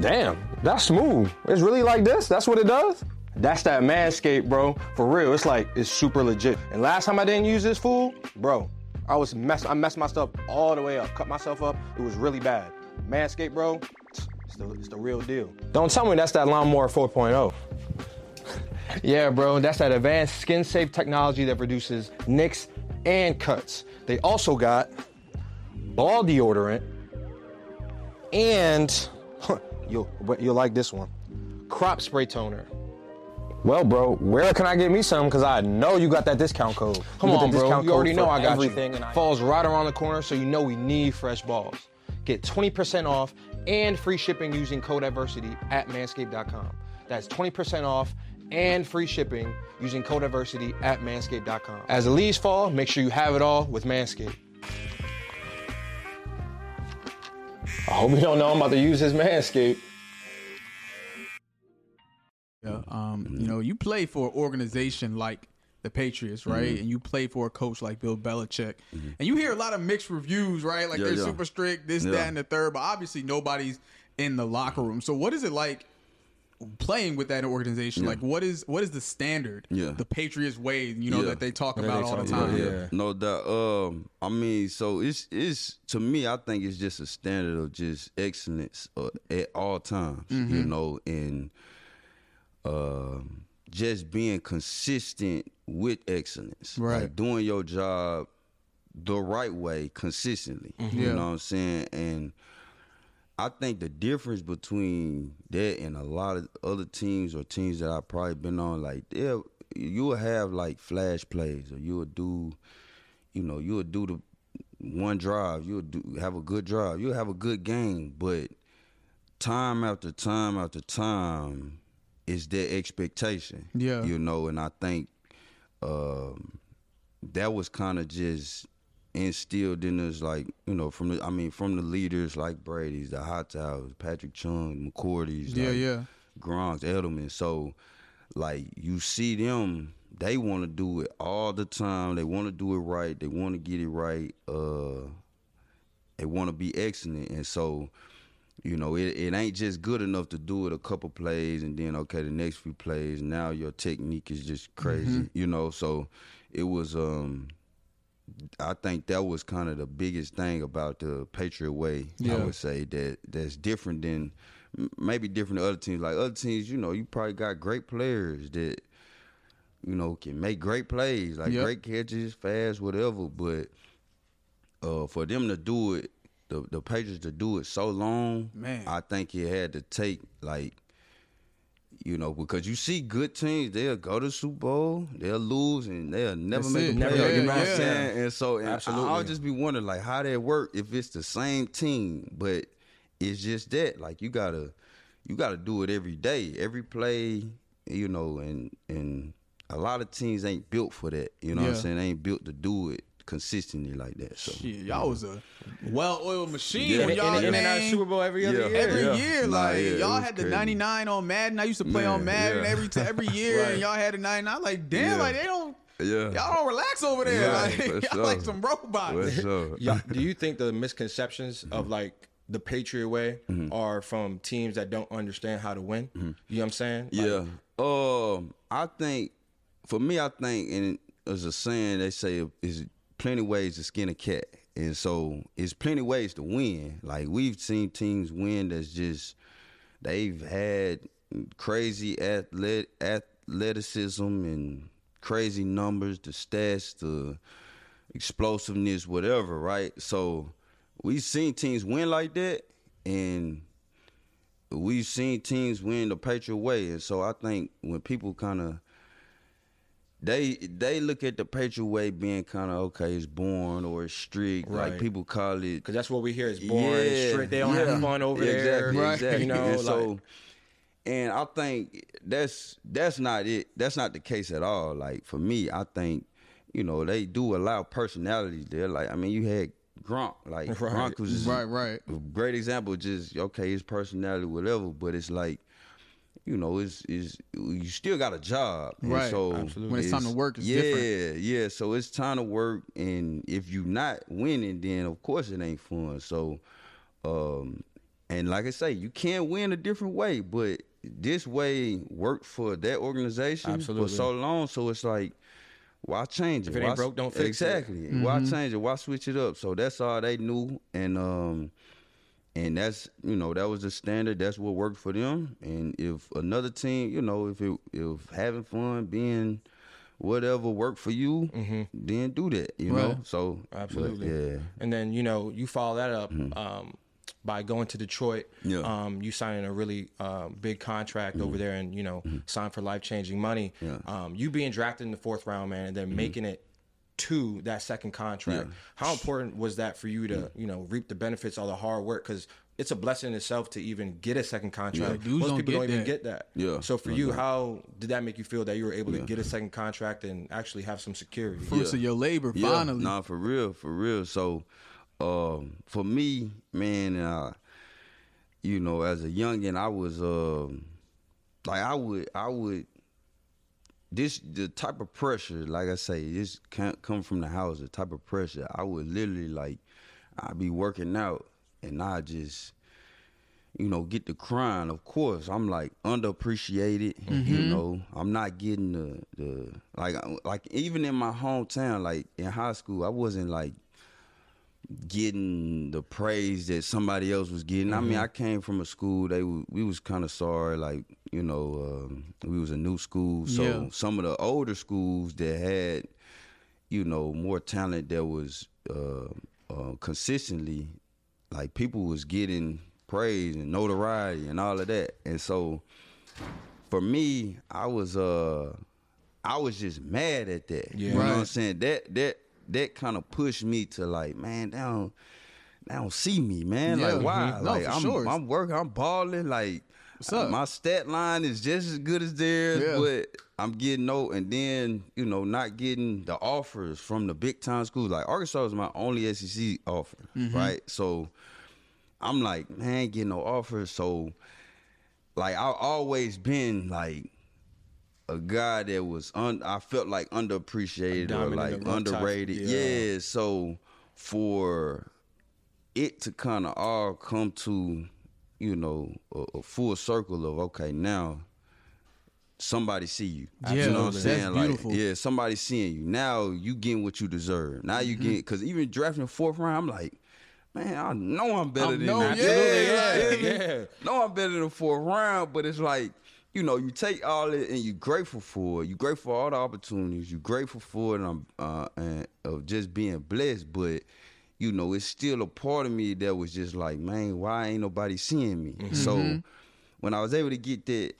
Damn, that's smooth. It's really like this? That's what it does? That's that Manscaped, bro. For real, it's like, it's super legit. And last time I didn't use this fool, bro, I was mess. I messed my stuff all the way up, cut myself up. It was really bad. Manscaped, bro, it's the, it's the real deal. Don't tell me that's that Lawnmower 4.0. Yeah, bro, that's that advanced skin safe technology that reduces nicks and cuts. They also got ball deodorant and you'll you'll like this one. Crop spray toner. Well, bro, where can I get me some? Because I know you got that discount code. Come on, on, bro. You already know I got you. everything. And Falls right around the corner, so you know we need fresh balls. Get 20% off and free shipping using code adversity at manscaped.com. That's 20% off and free shipping using code adversity at manscaped.com. As the leaves fall, make sure you have it all with Manscaped. I hope you don't know I'm about to use his Manscaped. Yeah. Um, you know, you play for an organization like the Patriots, right? Mm-hmm. And you play for a coach like Bill Belichick. And you hear a lot of mixed reviews, right? Like Yeah, they're yeah. super strict, this, Yeah. that, and the third. But obviously nobody's in the locker room. So what is it like playing with that organization? Like what is what is the standard? Yeah. The Patriots way, you know, Yeah. that they talk What about they all the time. yeah. No doubt. Um, I mean, so it's it's to me, I think it's just a standard of just excellence uh, at all times. You know, and um, just being consistent with excellence, Right. Like doing your job the right way consistently. Yeah. You know what I'm saying? And I think the difference between that and a lot of other teams or teams that I've probably been on, like they'll you'll have like flash plays or you'll do, you know, you'll do the one drive, you'll do have a good drive, you'll have a good game, but time after time after time is that expectation. Yeah. You know, and I think um that was kind of just instilled in us, like you know, from the I mean, from the leaders like Brady's, the Hightowers, Patrick Chung, McCourty's, Yeah, like, yeah. Gronk's, Edelman. So, like you see them, they want to do it all the time. They want to do it right. They want to get it right. Uh, they want to be excellent, and so. You know, it, it ain't just good enough to do it a couple plays and then okay, the next few plays now your technique is just crazy. You know, so it was um I think that was kind of the biggest thing about the Patriot way. I would say that that's different than maybe different than other teams. Like other teams, you know, you probably got great players that you know can make great plays, like Yep. great catches, fast, whatever. But uh, for them to do it, the the Patriots to do it so long, Man. I think it had to take like you know, because you see good teams, they'll go to Super Bowl, they'll lose, and they'll never That's make it. a playoff. make you know what I'm saying? And so, and Absolutely. I'll just be wondering like how that work if it's the same team, but it's just that like you gotta you gotta do it every day, every play, you know, and and a lot of teams ain't built for that. You know what I'm saying? They ain't built to do it consistently like that. So Shit, y'all was a well-oiled machine Yeah. when y'all in, in and out Super Bowl every other Yeah. year. Every Yeah. year, Nah, like yeah, y'all was had the crazy. 99 on Madden. I used to play on Man, Madden yeah. every t- every year, Right. and y'all had the 99. Like, damn, Yeah. like they don't, Yeah. y'all don't relax over there. Yeah, like, y'all sure. like some robots. For sure. Yeah, do you think the misconceptions of like the Patriot way Mm-hmm. are from teams that don't understand how to win? You know what I'm saying? Like, Yeah. Um, I think for me, I think, and there's a saying they say is plenty ways to skin a cat, and so it's plenty ways to win. Like we've seen teams win that's just they've had crazy athlet athleticism and crazy numbers, the stats, the explosiveness, whatever. Right. So we've seen teams win like that, and we've seen teams win the Patriot way, and so I think when people kind of they they look at the Patriot way being kind of okay, it's born or it's strict, Right. like people call it. Because that's what we hear is born, Yeah, straight. They don't yeah. have fun over exactly, there. Right. Exactly, You know, and like, so, and I think that's that's not it. That's not the case at all. Like for me, I think you know they do allow personalities there. Like I mean, you had Gronk. Like Right. Gronk was Right, right. a great example. Just okay, his personality, whatever. But it's like, you know, it's is you still got a job, And Right. So Absolutely. When it's time to work, it's yeah, different. yeah. So it's time to work, and if you not winning, then of course it ain't fun. So, um, and like I say, you can't win a different way, but this way worked for that organization Absolutely. for so long. So it's like. Why change it? If it ain't Why- broke, don't fix it. exactly. Why change it? Why switch it up? So that's all they knew, and um, and that's you know that was the standard. That's what worked for them. And if another team, you know, if it if having fun, being whatever worked for you, then do that. You know. Right. So but, Absolutely. yeah. And then you know you follow that up um, by going to Detroit. Mm-hmm. Yeah. Um, you signing a really um, big contract over there, and you know sign for life changing money. Mm-hmm. Yeah. Mm-hmm. Um, you being drafted in the fourth round, man, and then making it to that second contract. How important was that for you to you know reap the benefits of the hard work? Because it's a blessing in itself to even get a second contract. dudes Most don't people don't even get that. Yeah, So for you, doubt. how did that make you feel that you were able to get a second contract and actually have some security? Fruits of your labor, Yeah, finally. Nah, for real, for real. So, um, for me, man, uh, you know, as a youngin, I was um, like, I would, I would. This the type of pressure, like I say, this can't come from the house. The type of pressure, I would literally like, I'd be working out, and I just, you know, get the crying. Of course, I'm like underappreciated. You mm-hmm. know, I'm not getting the the like like even in my hometown, like in high school, I wasn't like getting the praise that somebody else was getting. I mean, mm-hmm. I came from a school they w- we was kind of sorry, like you know, um, we was a new school, so Yeah. some of the older schools that had you know more talent that was uh, uh, consistently like people was getting praise and notoriety and all of that, and so for me, I was uh I was just mad at that. Yeah. You know what I'm saying? That that that kind of pushed me to like, man, they don't they don't see me, man. Yeah. Like why? Mhm. No, like I'm sure. I'm working, I'm balling, like up? My stat line is just as good as theirs, Yeah. but I'm getting no, and then you know not getting the offers from the big time schools. Like Arkansas is my only SEC offer, Mm-hmm. right? So I'm like, man, I ain't getting no offers. So like I've always been like a guy that was un I felt like underappreciated or like underrated. yeah. yeah. So for it to kind of all come to, you know, a, a full circle of okay, now somebody see you. Yeah, you know what I'm that's saying? beautiful. Like, yeah, somebody seeing you. Now you getting what you deserve. Now you get because even drafting the fourth round, I'm like, man, I know I'm better I than know, you. yeah, yeah, yeah. yeah. know I'm better than the fourth round, but it's like, you know, you take all it and you're grateful for it. You're grateful for all the opportunities. You're grateful for it um, uh, and of just being blessed. But, you know, it's still a part of me that was just like, man, why ain't nobody seeing me? Mm-hmm. So when I was able to get that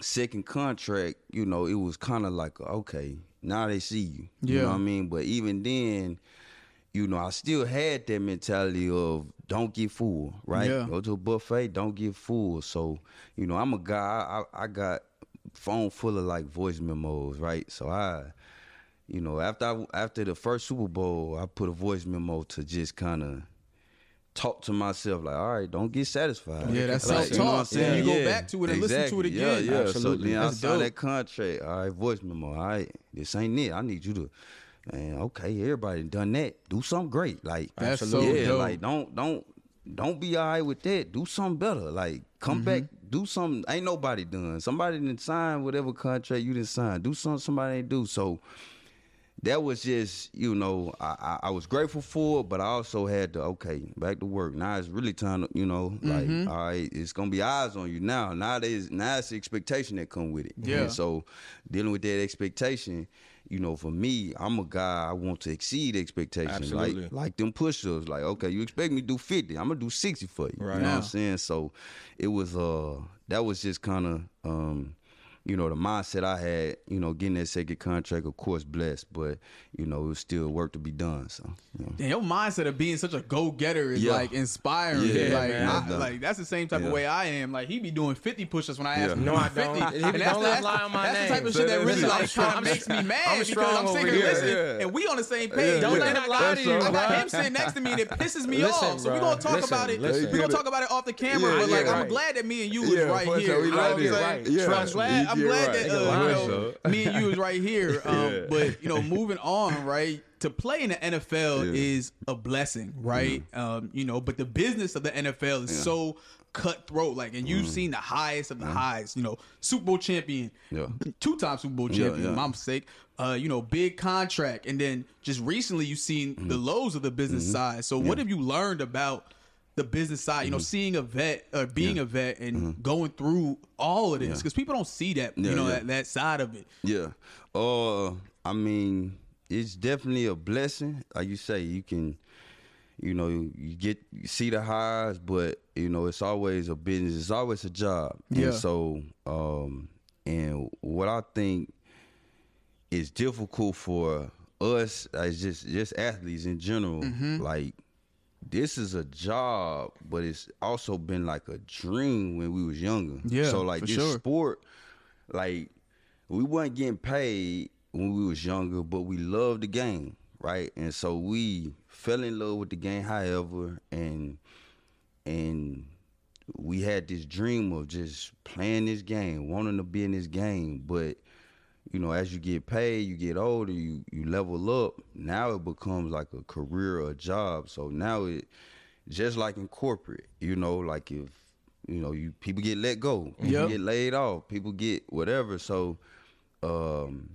second contract, you know, it was kind of like, okay, now they see you. You Yeah. know what I mean? But even then, you know, I still had that mentality of don't get fooled, right? Yeah. Go to a buffet, don't get fooled. So, you know, I'm a guy. I, I got phone full of like voice memos, right? So I, you know, after I, after the first Super Bowl, I put a voice memo to just kind of talk to myself like, all right, don't get satisfied. Yeah, that's Like, you know what I'm self-talk. saying? Yeah, you go back to it and listen to it again. Yeah, yeah. Absolutely. So then I signed that contract. All right, voice memo. All right, this ain't it. I need you to, man. Okay, everybody done that. Do something great. Like That's so yeah, dope. like don't don't don't be all right with that. Do something better. Like come back, Mm-hmm. do something. Ain't nobody done. Somebody didn't sign whatever contract you didn't sign. Do something somebody ain't do. So that was just you know I, I I was grateful for it, but I also had to okay back to work. Now it's really time to you know Mm-hmm. like all right, it's gonna be eyes on you now. Now there's now it's the expectation that come with it. Yeah. And so dealing with that expectation, you know, for me, I'm a guy I want to exceed expectations. Absolutely. Like like them push-ups. Like okay, you expect me to do 50, I'm gonna do 60 for you. Right. You know what I'm saying? So it was uh that was just kind of um you know the mindset I had, you know, getting that second contract, of course, blessed, but you know, it was still work to be done. So, you know. And your mindset of being such a go getter is Yeah. like inspiring. Yeah, like, man. I- Yeah. like that's the same type of way I am. Like he be doing fifty push-ups when I ask Yeah. him. No, I 50. don't. And he be, And that's don't the- lie on my That's name. the type of Say shit that that really again. like kind of makes me mad I'm because I'm sitting over here here. listening Yeah. and we on the same page. Don't let him I lie got- to you, I got him sitting next to me and it pisses me off. So we're gonna talk about it. We're gonna talk about it off the camera. But like I'm glad that me and you is right here. sure. We You know right what I'm here. saying? Right. Yeah. Trust me. I'm glad right. that uh, you know, me and you was right here. Um, Yeah. But you know, moving on, right? To play in the NFL Yeah. is a blessing, right? Um, you know, but the business of the NFL is Yeah. so cutthroat. Like, and you've seen the highest of the highs. You know, Super Bowl champion, Yeah. two-time Super Bowl champion. My mistake. Uh, you know, big contract, and then just recently you've seen the lows of the business side. So, what have you learned about? The business side, you know, seeing a vet or being a vet and going through all of this because people don't see that, Yeah, you know, yeah. that, that side of it. Yeah. Uh I mean, it's definitely a blessing. Like you say, you can you know, you get you see the highs, but you know, it's always a business. It's always a job. Yeah. And so um and what I think is difficult for us as just just athletes in general, Mm-hmm. like this is a job, but it's also been like a dream when we was younger. Yeah, So like this sure. sport, like we wasn't getting paid when we was younger, but we loved the game, right? And so we fell in love with the game, however, and and we had this dream of just playing this game, wanting to be in this game, but you know, as you get paid, you get older, you you level up. Now it becomes like a career or a job. So now it just like in corporate, you know, like if you know, you people get let go, people Yep. get laid off, people get whatever. So um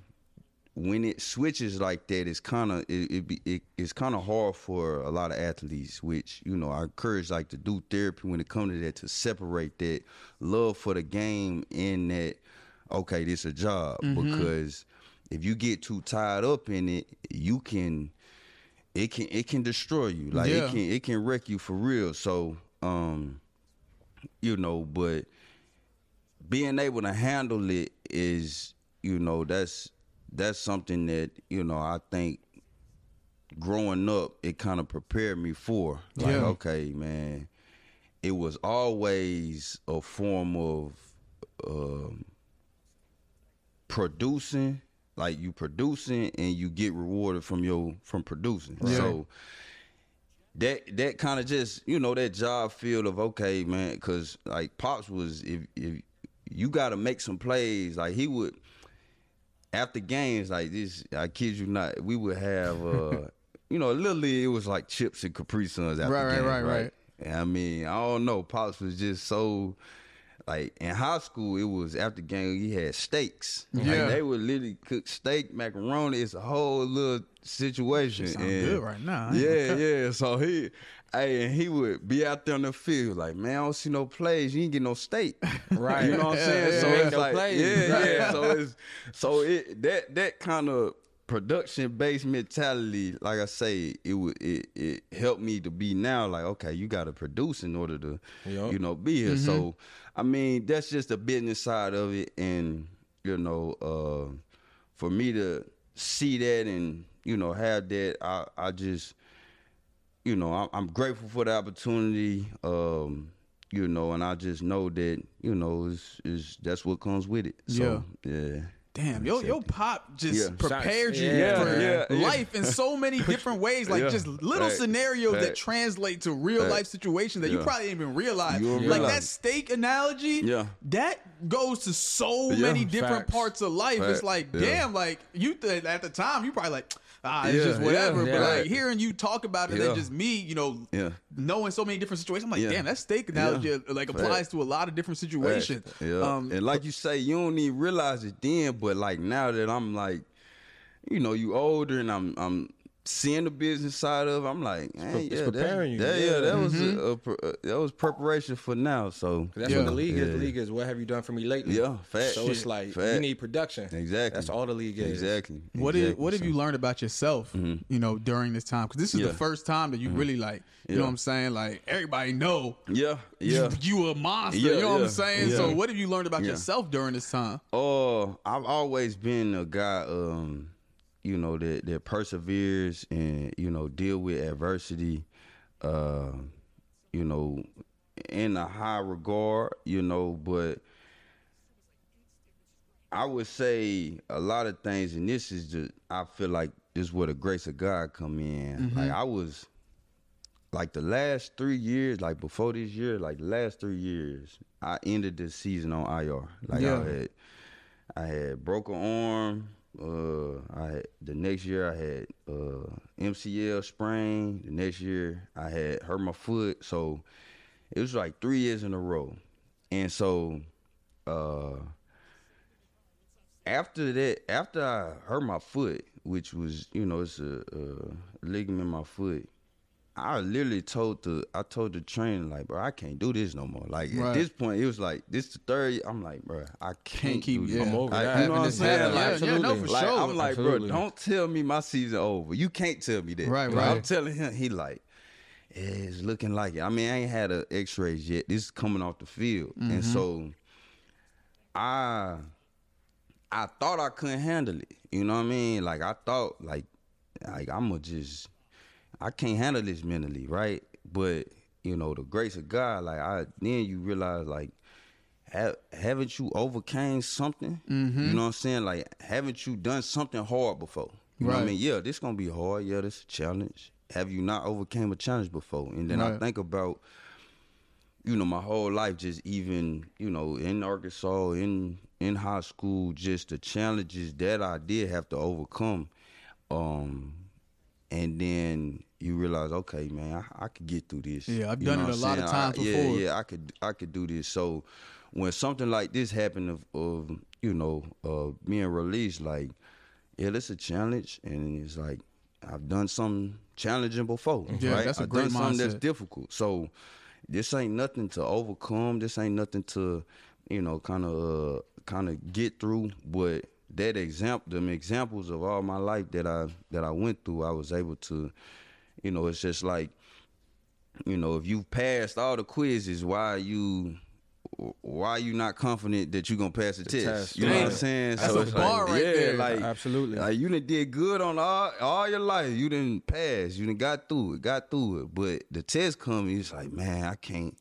when it switches like that, it's kind of it, it, be, it it's kind of hard for a lot of athletes. Which you know, I encourage like to do therapy when it comes to that to separate that love for the game and that okay, this a job because if you get too tied up in it, you can it can it can destroy you. Like Yeah. it can it can wreck you for real. So um, you know, but being able to handle it is you know that's that's something that you know I think growing up it kind of prepared me for like Yeah. okay man it was always a form of um, producing. Like you producing and you get rewarded from your from producing. So that that kind of just you know that job field of okay man because like pops was if if you got to make some plays like he would after games like this i kid you not we would have uh you know literally it was like chips and capri suns after Right, right, games, right, right. And i mean i don't know pops was just so like in high school, it was after game he had steaks. Like, Yeah. they would literally cook steak, macaroni. It's a whole little situation. Sound and- good right now. Yeah, yeah. So he, hey, and he would be out there on the field like, man, I don't see no plays. You ain't get no steak, Right. You know what I'm saying? yeah, so yeah. it's No like, plays. yeah, Right. yeah. So it's so it that that kind of production based mentality, like I say, it would it it helped me to be now like, okay, you got to produce in order to, Yup. you know, be here. So mm-hmm. I mean, that's just the business side of it, and you know, uh, for me to see that and you know have that, I I just you know I'm, I'm grateful for the opportunity. Um, you know, and I just know that you know is is that's what comes with it. So, yeah. Damn, yo, yo, pop just Yeah. prepared you Yeah, for yeah, yeah. life in so many different ways, like Yeah. just little Right. scenarios that translate to real Right. life situations that you probably didn't even realize. You like realize. that steak analogy, Yeah. that goes to so Yeah. many different Facts. parts of life. It's like, Yeah. damn, like you th- at the time, you probably like. Ah, it's Yeah, just whatever. yeah, but like hearing you talk about it, and Yeah. just me, you know, Yeah. knowing so many different situations, I'm like, damn, that steak analogy like applies to a lot of different situations. Yeah. Um, and like you say, you don't even realize it then, but like now that I'm like, you know, you older and I'm I'm seeing the business side of, it, I'm like, hey, it's yeah, preparing you. that, That, yeah, Yeah. that was Mm-hmm. a, a, pre- uh, that was preparation for now. So That's Yeah. what the league is. The league is what have you done for me lately? Yeah, fact. So it's Shit. like you need production. Exactly. That's all the league is. Exactly. What exactly. did what have you learned about yourself? You know, during this time because this is the first time that you really like. You know what I'm saying? Like everybody know. Yeah, yeah. You, you a monster. Yeah, you know what I'm saying? yeah. So what have you learned about Yeah. yourself during this time? Uh, I've always been a guy, um, you know, that that perseveres and you know deal with adversity, uh, you know, in a high regard, you know. But I would say a lot of things, and this is just I feel like this is where the grace of God come in. Like I was like the last three years, like before this year, like the last three years, I ended the season on IR. Like Yeah. I had, I had broken arm. Uh, I the next year I had uh, MCL sprain. The next year I had hurt my foot. So it was like three years in a row, and so uh, after that, after I hurt my foot, which was you know it's a, a ligament in my foot. I literally told the I told the trainer like, bro, I can't do this no more. Like Right. at this point, it was like this the third. I'm like, bro, I can't, keep- do this. yeah. I'm over I- that. You know what I'm It's saying? happened, Like, yeah, yeah, no, absolutely. for like, sure. I'm like, Absolutely. bro, don't tell me my season over. You can't tell me that. Right, But right. I'm telling him, he like, "Yeah, it's looking like it. I mean, I ain't had a X-rays yet. This is coming off the field, Mm-hmm. and so I, I thought I couldn't handle it. You know what I mean? Like I thought, like, like I'm gonna just, I can't handle this mentally, right? But you know, the grace of God, like I then you realize, like, ha- haven't you overcame something? Mm-hmm. You know what I'm saying? Like, haven't you done something hard before? You know what I mean? Yeah, this gonna be hard. Yeah, this a challenge. Have you not overcame a challenge before? And then I think about, you know, my whole life, just even, you know, in Arkansas, in in high school, just the challenges that I did have to overcome. Um, and then you realize, okay, man, I, I could get through this. Yeah, I've You done it a lot of times I- before. Yeah, yeah, I could I could do this. So when something like this happened of, of you know, uh being released, like, yeah, that's a challenge and it's like I've done something challenging before. Yeah, right? that's a I've great done something that's difficult. So this ain't nothing to overcome. This ain't nothing to, you know, kind of uh, kind of get through. But that example, them examples of all my life that I that I went through, I was able to, you know, it's just like, you know, if you passed all the quizzes, why are you why are you not confident that you're gonna pass the, test? test, You know what I'm saying? That's a it's bar like, right yeah, there. like Absolutely. like you done did good on all all your life. You didn't pass. You didn't got through it, got through it. But the test come, it's like, man, I can't.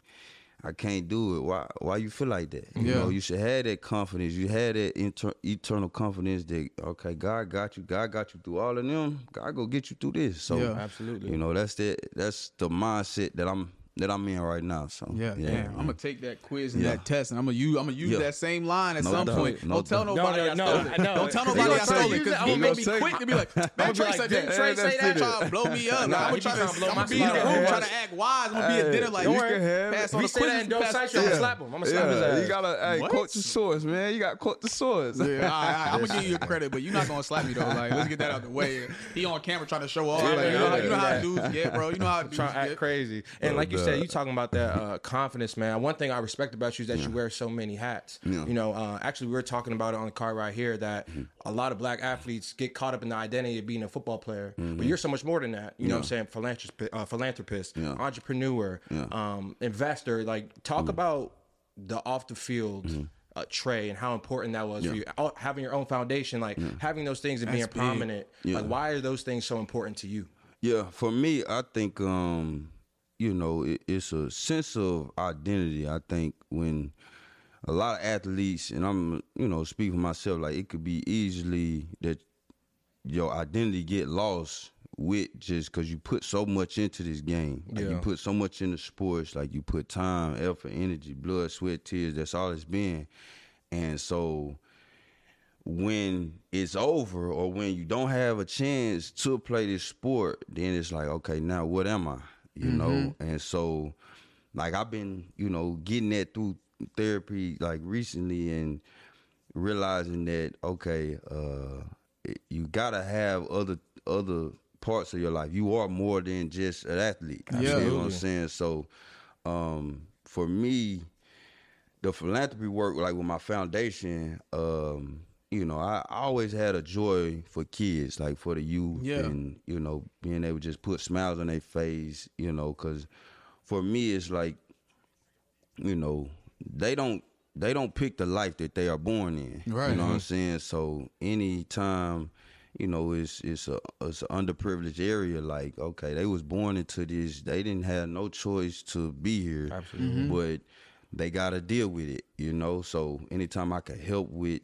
I can't do it. Why? Why you feel like that? You Yeah. know, you should have that confidence. You had that inter- eternal confidence that okay, God got you. God got you through all of them. God go get you through this. So Yeah. Absolutely. you know, that's the that's the mindset that I'm that I'm in right now. So Yeah, damn. I'm gonna take that quiz and Yeah. that test, and I'm gonna use I'm gonna use Yeah. that same line at No some doubt. point. No Don't tell doubt. nobody No, I no, stole no, it. no. Don't tell nobody I stole say- it because I'm gonna gonna make me quick to be like, man, be Trey said, that. didn't Trey say that? it. Trying to blow me up. I'm gonna try trying to to blow I'm gonna be in the room Yeah. trying to act wise. I'm gonna be Hey, at dinner like you you can have pass it. on the say that quiz. and don't pass- cite you, I'm gonna slap him. I'm gonna slap his ass. you gotta hey, What? quote the source, man. You gotta quote the source. Yeah, all right, all right. I'm gonna give you credit, but you're not gonna slap me though. Like, let's get that out the way. He on camera trying to show off. Yeah, you know, how, you know how dudes get, bro. You know how dudes trying to act get. crazy. And like you said, God. you talking about that uh, confidence, man. One thing I respect about you is that you wear so many hats. Yeah. You know, uh, actually, we were talking about it on the car right here that Mm-hmm. a lot of black athletes get caught up in the identity of being a football player, but you're so much more than that. You know what I'm saying? Philanthropist, uh, philanthropist Mm-hmm. Yeah. entrepreneur, Yeah. um, investor. Like, talk Mm-hmm. about the off the field. Uh, Trey and how important that was for you Uh, having your own foundation like having those things and being big. prominent Yeah. like why are those things so important to you Yeah, for me, I think um, you know it, it's a sense of identity. I think when a lot of athletes, and I'm you know speaking for myself, like it could be easily that your identity get lost with just because you put so much into this game. Like you put so much into sports, like you put time, effort, energy, blood, sweat, tears. That's all it's been, and so when it's over or when you don't have a chance to play this sport, then it's like, okay, now what am I? You know? And so like I've been, you know, getting that through therapy like recently and realizing that, okay, uh you gotta have other other parts of your life. You are more than just an athlete. You know what I'm saying? So um for me, the philanthropy work, like with my foundation, um, you know, I, I always had a joy for kids, like for the youth, Yeah. and you know, being able to just put smiles on their face, you know, because for me, it's like, you know, they don't they don't pick the life that they are born in. Right. You know what I'm saying? So anytime, you know, it's it's a it's an underprivileged area. Like, okay, they was born into this. They didn't have no choice to be here. Absolutely. But they got to deal with it. You know. So anytime I could help with,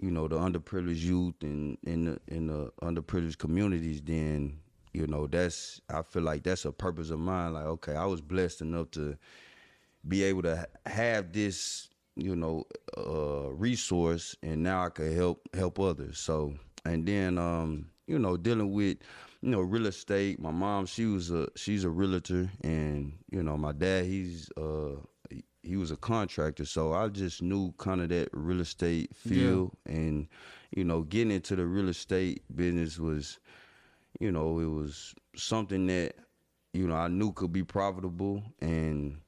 you know, the underprivileged youth and in the in the underprivileged communities, then you know that's I feel like that's a purpose of mine. Like, okay, I was blessed enough to be able to have this you know uh resource and now I could help help others so and then um you know dealing with you know real estate my mom she was a she's a realtor and you know my dad he's uh he- was a contractor so I just knew kind of that real estate field and you know getting into the real estate business was you know, it was something that, you know, I knew could be profitable. And,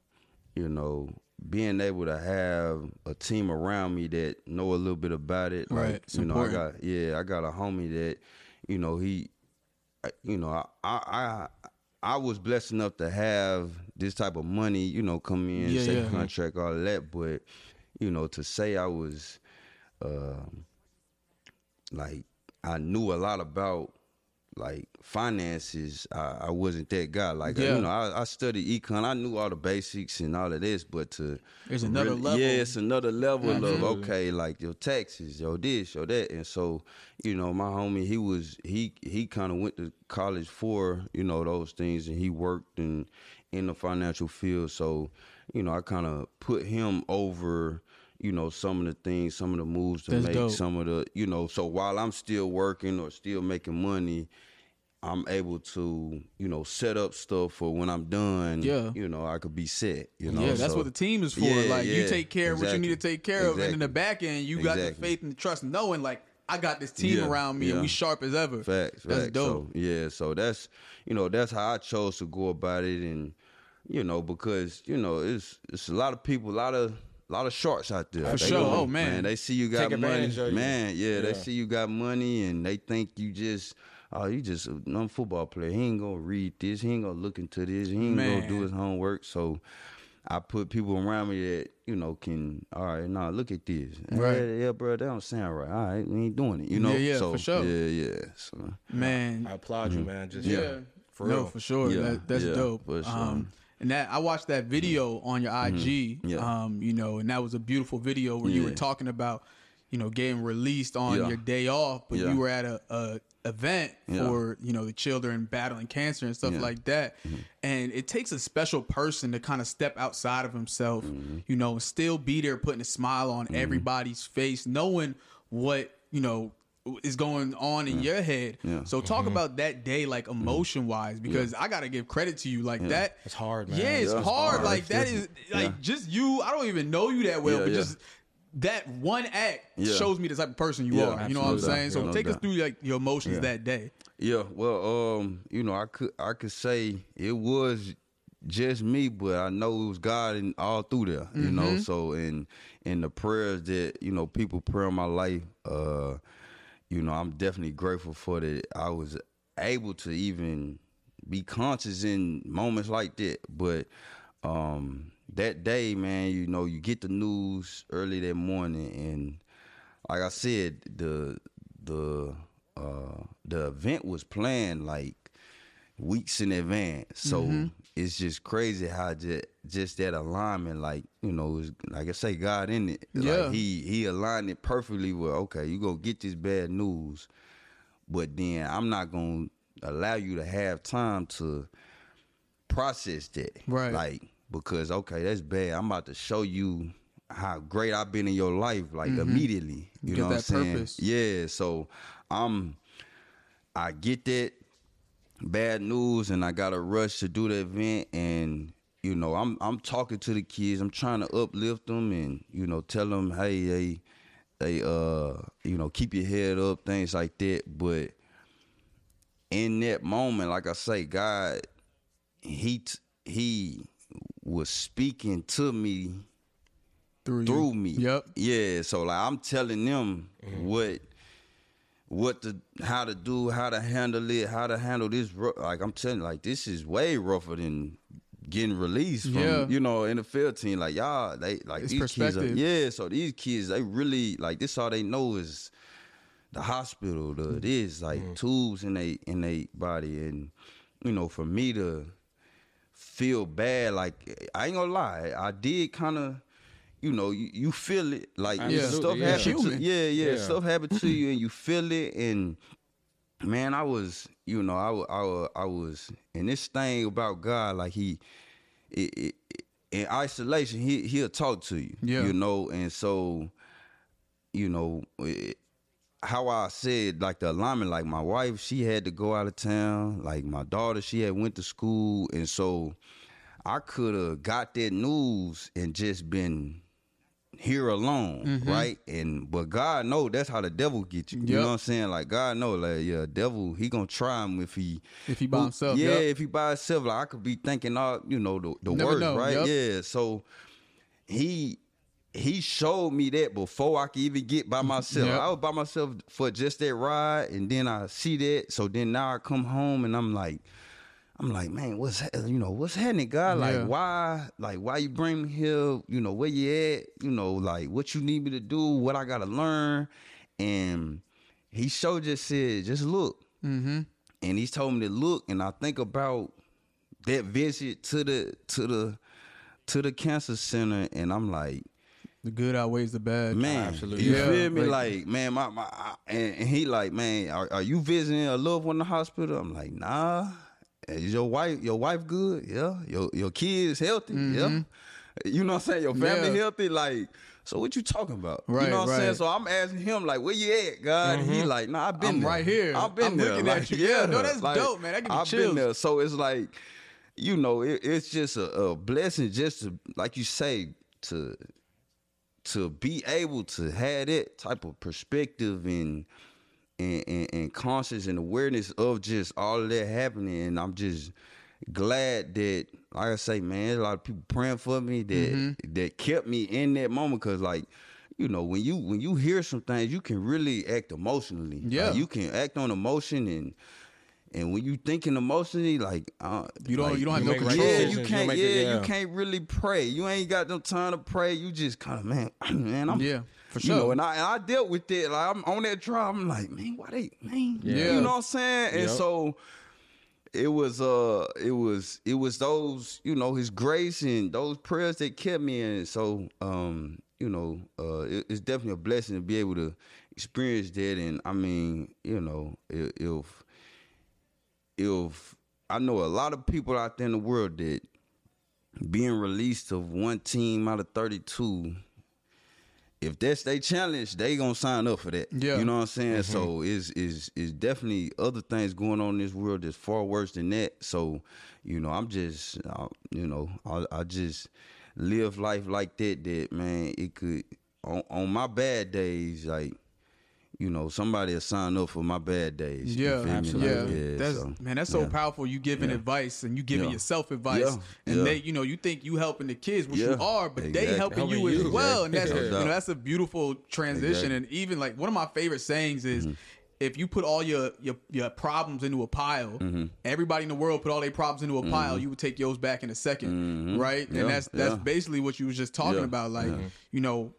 you know, being able to have a team around me that know a little bit about it. Right, Like, you know, I got yeah, I got a homie that, you know, he you know, I I I was blessed enough to have this type of money, you know, come in, Yeah, say yeah. contract, all that. But, you know, to say I was um like I knew a lot about like finances. I, I wasn't that guy. Like Yeah. you know, I, I studied econ. I knew all the basics and all of this, but to There's another level. Yeah, it's another level of okay, like your taxes, your this, your that, and so you know, my homie, he was he he kind of went to college for you know those things, and he worked in in the financial field. So you know, I kind of put him over. You know some of the things, some of the moves to That's make, dope. some of the you know. So while I'm still working or still making money, I'm able to, you know, set up stuff for when I'm done. Yeah. You know, I could be set. You know. yeah, that's so- what the team is for. Yeah, like you take care of what you need to take care of, and in the back end, you got the faith and the trust, knowing like I got this team Yeah, around me and we sharp as ever. Facts, That's facts. dope. So, yeah, so that's you know that's how I chose to go about it, and you know because you know it's it's a lot of people, a lot of a lot of sharks out there. For They sure. gonna- Oh, man. they see you got Take money, of you. man. Yeah, Yeah. they see you got money, and they think you just. Oh, you just a non football player. He ain't gonna read this. He ain't gonna look into this. He ain't Man. gonna do his homework. So, I put people around me that you know can. All right, nah, look at this. Right. Yeah, yeah, bro, that don't sound right. All right, we ain't doing it. You know. Yeah, yeah, so, for sure. Yeah, yeah. So, Man, I applaud you, man. Just yeah, yeah, for no, real. for sure. Yeah, that, that's yeah, dope. for sure. Um, And that I watched that video on your IG, Mm-hmm. Yeah. um, you know, and that was a beautiful video where you were talking about, you know, getting released on your day off, but you were at a, a event for you know the children battling cancer and stuff like that. Mm-hmm. And it takes a special person to kind of step outside of himself, Mm-hmm. you know, and still be there, putting a smile on everybody's face, knowing what you know is going on in your head. Yeah. So talk about that day, like emotion wise, because I gotta give credit to you, like that. It's hard, man. Yeah, it's Yeah. hard. hard. Like that is like Yeah. just you. I don't even know you that well, Yeah, but yeah. just that one act Yeah. shows me the type of person you Yeah, are. You know what I'm absolutely. saying? So Yeah, no take us through like your emotions Yeah. that day. Yeah, well, um, you know, I could I could say it was just me, but I know it was God and all through there, you know. Mm-hmm. So and and the prayers that you know people pray on my life, uh, you know, I'm definitely grateful for that. I was able to even be conscious in moments like that, but um that day, man, you know, you get the news early that morning, and like I said, the the uh the event was planned like weeks in advance. So it's just crazy how just just that alignment, like you know, is like I say, God in it. Yeah. Like he he aligned it perfectly. With okay, you gonna get this bad news, but then I'm not gonna allow you to have time to process that. Right. Like because okay, that's bad. I'm about to show you how great I've been in your life, like mm-hmm. immediately. You Give know what I'm saying? purpose. Yeah. So I'm I get that bad news and I got a rush to do the event and you know I'm I'm talking to the kids I'm trying to uplift them and you know tell them hey they they uh you know keep your head up things like that but in that moment like I say God he he was speaking to me Through you. through me. Yep. Yeah. So like I'm telling them Mm-hmm. what what to how to do, how to handle it, how to handle this. Like I'm telling you, like this is way rougher than getting released from Yeah. you know NFL team. Like y'all, they like It's these kids. Are, yeah. So these kids, they really like this. All they know is the hospital, the mm. this like mm. tubes in they in they body, and you know for me to feel bad. Like I ain't gonna lie, I did kind of, you know, you, you feel it. Like Absolutely, stuff yeah. happen to Human. yeah, yeah, Yeah. stuff happen to you, and you feel it. And man, I was, you know, I wa- I I was, and this thing about God, like he, it, it, in isolation, he he'll talk to you, Yeah. you know, and so, you know. It, how I said like the alignment, like my wife, she had to go out of town. Like my daughter, she had went to school, and so I could have got that news and just been here alone, Mm-hmm. right? And but God know that's how the devil get you. You know what I'm saying? Like God know, like yeah, devil he gonna try him if he If he by himself, Yeah, yep. if he by himself, like I could be thinking all you know the the Never worst, know, right? yep. Yeah, so he he showed me that before I could even get by myself. Yep. I was by myself for just that ride, and then I see that. So then now I come home and I'm like, I'm like, man, what's ha- you know what's happening, God? Like Yeah. why? Like why you bring me here? You know where you at? You know like what you need me to do? What I gotta learn? And he showed just said, just look. Mm-hmm. And he's told me to look, and I think about that visit to the to the to the cancer center, and I'm like, The good outweighs the bad. man, Absolutely. you Yeah, feel me? like- Like, man, my, my I- and, and he like, man, are, are you visiting a loved one in the hospital? I'm like, nah. Is your wife your wife good? Yeah. Your your kids healthy? Yeah. You know what I'm saying? Your family Mm-hmm. Yeah. healthy? Like, so what you talking about? Right, you know what I'm saying? So I'm asking him, like, where you at, God? And he like, nah, I've been I'm there. right here. I've been I'm there. looking at you. Yeah, no, that's dope, man. That I've chills. been there. So it's like, you know, it, it's just a, a blessing just to, like you say, to to be able to have that type of perspective and and, and, and conscious and awareness of just all of that happening. And I'm just glad that, like I say, man, there's a lot of people praying for me that Mm-hmm. that kept me in that moment. Cause like, you know, when you when you hear some things, you can really act emotionally. Like, Yeah. you can act on emotion and. And when you thinking emotionally, like uh, You don't- like, you don't have You no make yeah, control. you you can't. make yeah, the- you can't really pray. You ain't got no time to pray. You just kind of man, man. I'm Yeah, for You know, sure. and I and I dealt with it. Like I'm on that trial. I'm like, man, why they, man? Yeah. You know what I'm saying? And Yep. so it was uh it was it was those you know his grace and those prayers that kept me in so um you know uh it, it's definitely a blessing to be able to experience that and i mean you know if if, i know a lot of people out there in the world that being released of one team out of 32 if that's their challenge, they gonna sign up for that. Yeah. you know what I'm saying. So it's is is definitely other things going on in this world that's far worse than that. So, you know, I'm just, uh, you know, I, I just live life like that. That man, it could on, on my bad days, like. You know, somebody will sign up for my bad days. Yeah, absolutely. Like, yeah, that's so, man, that's so yeah. powerful. You giving Yeah. advice and you giving Yeah. yourself advice, Yeah. and Yeah. they, you know, you think you helping the kids, which you are, but they Exactly. helping you Helping as you, well, right. and that's No you know that's a beautiful transition. Exactly. And even like one of my favorite sayings is. Mm-hmm. If you put all your, your your problems into a pile, Mm-hmm. everybody in the world put all their problems into a pile, you would take yours back in a 2nd right? Mm-hmm. Yeah, And that's that's yeah. basically what you was just talking Yeah, about. Like, you know,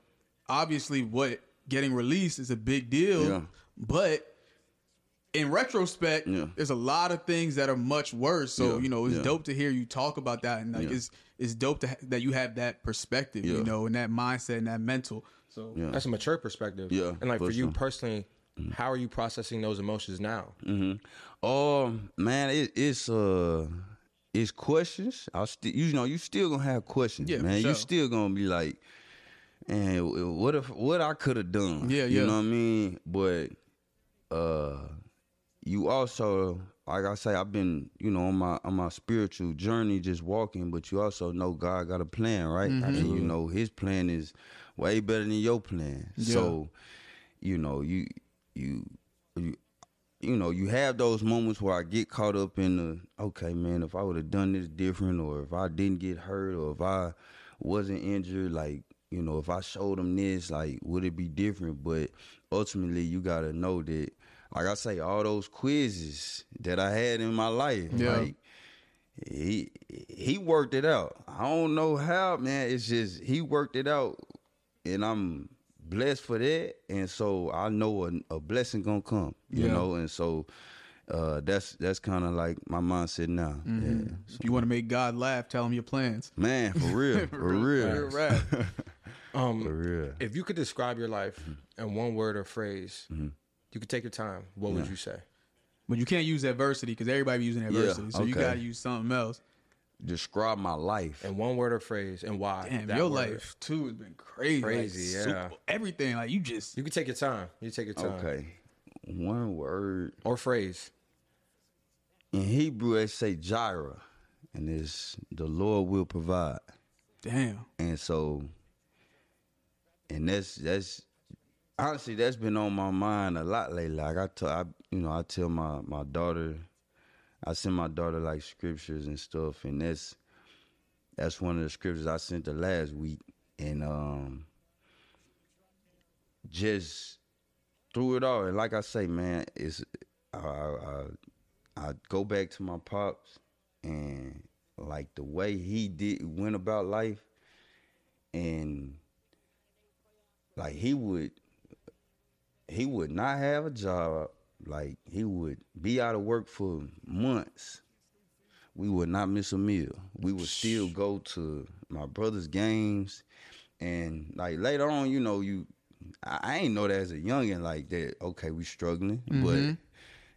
obviously, what getting released is a big deal, Yeah. but in retrospect, Yeah. there's a lot of things that are much worse. So Yeah, you know, it's yeah. dope to hear you talk about that, and like Yeah. it's it's dope to ha- that you have that perspective, you know, and that mindset and that mental. So Yeah. That's a mature perspective. Yeah, And like for for you sure. personally, how are you processing those emotions now? Um, man, it, it's uh, it's questions. I still, you know, you still gonna have questions, Yeah, man. sure. You still gonna be like, man, what if what I could have done? Yeah, you yeah. know what I mean. But uh, you also, like I say, I've been, you know, on my on my spiritual journey, just walking. But you also know God got a plan, right? Mm-hmm. And you know His plan is way better than your plan. So, you know, you you you you know, you have those moments where I get caught up in the okay, man, if I would have done this different or if I didn't get hurt or if I wasn't injured, like, you know, if I showed them this, like, would it be different? But ultimately you gotta know that like I say, all those quizzes that I had in my life, Yeah. like he he worked it out. I don't know how, man. It's just he worked it out, and I'm blessed for that. And so I know a, a blessing gonna come, you Yeah. know. And so uh, that's that's kind of like my mindset now. Mm-hmm. Yeah, if you want to make God laugh, tell him your plans. man, for real, for real, Real. Um, for real. if you could describe your life in one word or phrase, you could take your time. What would you say? But you can't use adversity because everybody be using adversity. so you got to use something else. Describe my life. In one word or phrase, and why? Damn, that your word. life too has been crazy. like, Crazy, yeah. super- everything like you just You can take your time. You take your time. Okay, one word. Or phrase. In Hebrew, they say Jireh, and it's the Lord will provide. damn. And so, and that's that's honestly that's been on my mind a lot lately. Like I tell, I you know, I tell my my daughter, I send my daughter like scriptures and stuff, and that's that's one of the scriptures I sent her last week, and um, just through it all, and like I say, man, it's I, I, I go back to my pops and like the way he did went about life and like he would he would not have a job. Like he would be out of work for months. We would not miss a meal. We would still go to my brother's games. And like later on you know you i, I ain't know that as a youngin like that okay we struggling. But mm-hmm.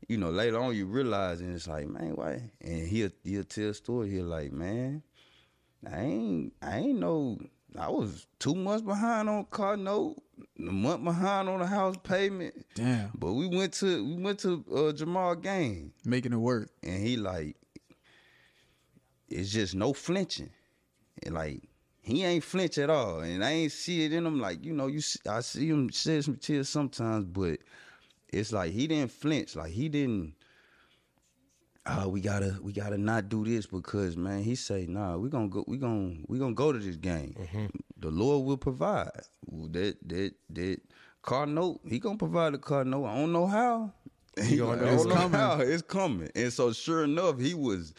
you know later on you realize and it's like man why? And he'll he'll tell a story. He'll like man I ain't I ain't know I was two months behind on car note, a month behind on the house payment. Damn. But we went to we went to uh, Jamal game Making it work. and he like it's just no flinching. And like he ain't flinch at all. And I ain't see it in him like, you know, you see, I see him shed some tears sometimes, but it's like he didn't flinch. Like he didn't uh, we gotta we gotta not do this because man, he say, nah, we gonna go we gonna we gonna go to this game. The Lord will provide. That that that car note, he gonna provide the car note. I don't know how. He gonna it's know coming. how. It's coming. And so sure enough, he was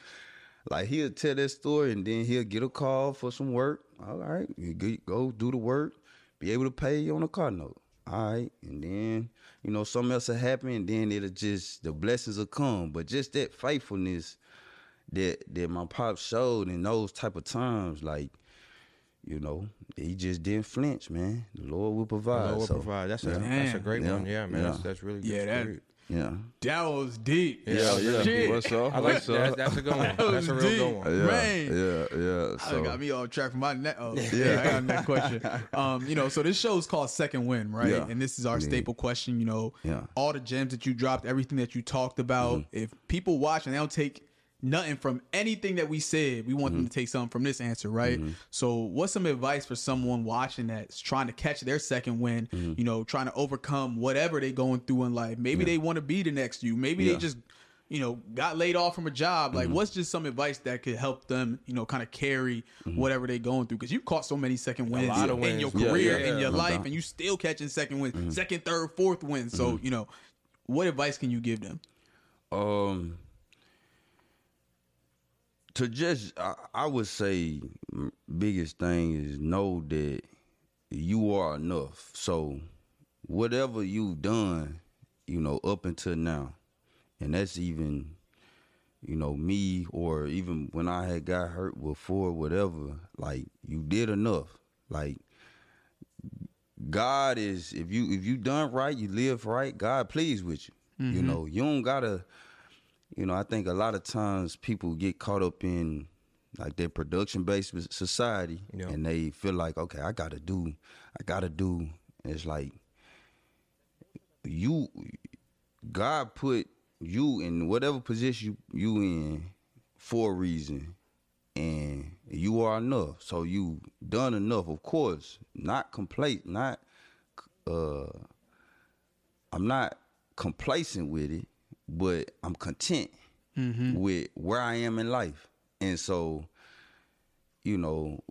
like he'll tell that story and then he'll get a call for some work. All right, you go do the work, be able to pay on a car note. All right, and then you know something else will happen, and then it'll just the blessings will come. But just that faithfulness that that my pop showed in those type of times, like you know, he just didn't flinch, man. The Lord will provide. Lord will so, provide. That's a yeah. that's a great Yeah. one. Yeah, man. Yeah. That's, that's really Yeah, good. that- Great. Yeah. That was deep. Yeah, yeah. Shit. What's up? I like What's that. up? That's a good one. That That's a was real deep. good one. Yeah, Man. yeah, yeah. I got me off track from my net. Oh, yeah, I got another question. Um, you know, so this show is called Second Wind, right? Yeah. And this is our Yeah. staple question. You know, Yeah. all the gems that you dropped, everything that you talked about. If people watch and they don't take nothing from anything that we said, we want them mm-hmm. to take something from this answer, right? Mm-hmm. So, what's some advice for someone watching that's trying to catch their second wind? Mm-hmm. You know, trying to overcome whatever they're going through in life. Maybe they want to be the next you. Maybe they just you know, got laid off from a job. Like, what's just some advice that could help them, you know, kind of carry whatever they're going through? Because you caught so many second winds lot of in your wins. Yeah, career, yeah, in your No life, and you still catching second winds, second, third, fourth wins. So, you know, what advice can you give them? Um, to just, I, I would say, biggest thing is know that you are enough. So, whatever you've done, you know, up until now, and that's even, you know, me or even when I had got hurt before, whatever. Like you did enough. Like God is if you if you done right, you live right, God pleased with you. You mm-hmm. know, you don't gotta you know, I think a lot of times people get caught up in like their production based society Yeah. and they feel like, okay, I gotta do, I gotta do. And it's like you God put you in whatever position you, you in for a reason and you are enough. So you done enough, of course. Not complete, not uh I'm not complacent with it, but I'm content mm-hmm. with where I am in life. And so, you know,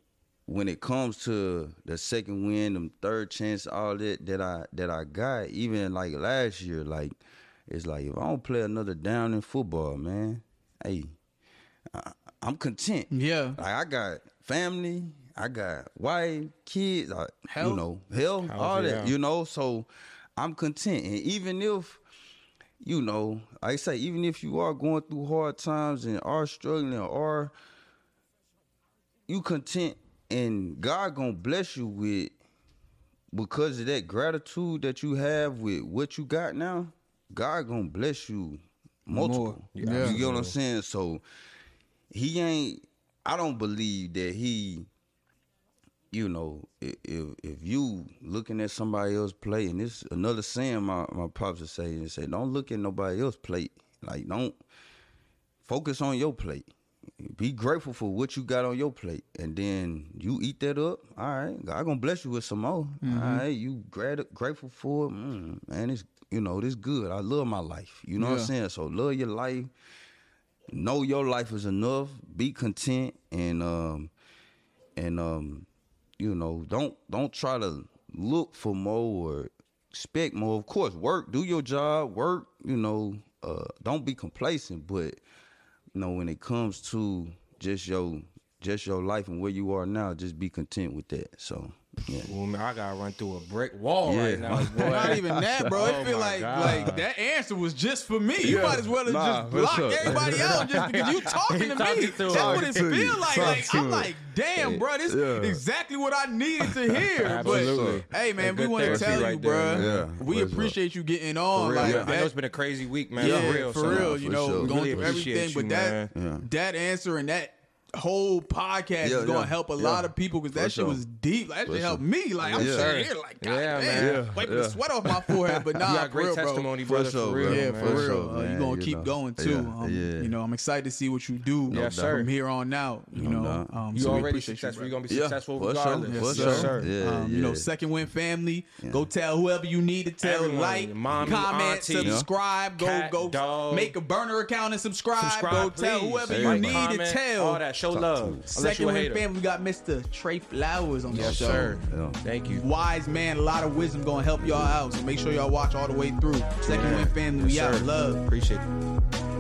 when it comes to the second wind, them third chance, all that that I that I got, even like last year, like it's like if I don't play another down in football, man, hey, I, I'm content. Yeah. Like I got family, I got wife, kids, I, you know, health, all yeah. that, you know. So I'm content, and even if, you know, like I say, even if you are going through hard times and are struggling or you content, and God gonna bless you with because of that gratitude that you have with what you got now. God gonna bless you multiple. Yeah. You get what I'm saying? So he ain't I don't believe that he you know, if if you looking at somebody else play, and this another saying my my pops would say, and say, don't look at nobody else plate. Like don't focus on your plate. Be grateful for what you got on your plate, and then you eat that up. All right, God gonna bless you with some more. All right, you grat- grateful for it, mm, man. It's you know this good. I love my life. You know what I'm saying? So love your life. Know your life is enough. Be content, and um, and um, you know, don't don't try to look for more or expect more. Of course, work, do your job, work. You know, uh, don't be complacent. But you know, when it comes to just your just your life and where you are now, just be content with that. So yeah. Well, man, I gotta run through a brick wall Yeah. right now, boy. Not even that, bro. Oh it feel like God. like that answer was just for me. You Yeah. might as well have Nah, just blocked everybody out just because you talking to me. Talking That's to what it to you. feel like. Like I'm like, damn, bro, this is exactly what I needed to hear. Absolutely. But hey, man, we want to tell you, right bro. there, we appreciate you getting on. Like I know it's been a crazy week, man. yeah, for real. for so- real. for You know, going through appreciate everything, but that that answer and that whole podcast Yeah, is going to yeah, help a yeah. lot of people because that For shit was deep. Like, that For shit helped sure. me. Like I'm Yeah. sitting here, like, God Yeah, damn, man. Yeah, wiping yeah. the sweat off my forehead. But nah, You got great real, bro. testimony, For brother. For, sure, real. Yeah, for For real. sure, uh, you man, gonna you keep know. going too. Yeah, um, yeah. You know, I'm excited to see what you do Yes, doubt. sir. from here on out. You No know, um, You so already successful. You're gonna be successful for sure. regardless. Yes, For sir. sure. Yeah, um, You know. Second Wind family. Go tell whoever you need to tell. Like, mommy, comment, subscribe. Go, go, make a burner account and subscribe. Subscribe, go tell whoever you need to tell. All that. Show love. Unless Second you a Win hater. family. We got Mr. Trey Flowers on the Yes, show. sir. Yeah. Thank you. Wise man, a lot of wisdom gonna help y'all out. So make sure y'all watch all the way through. Second Wind family, we Yes, out. sir. Love. Appreciate it.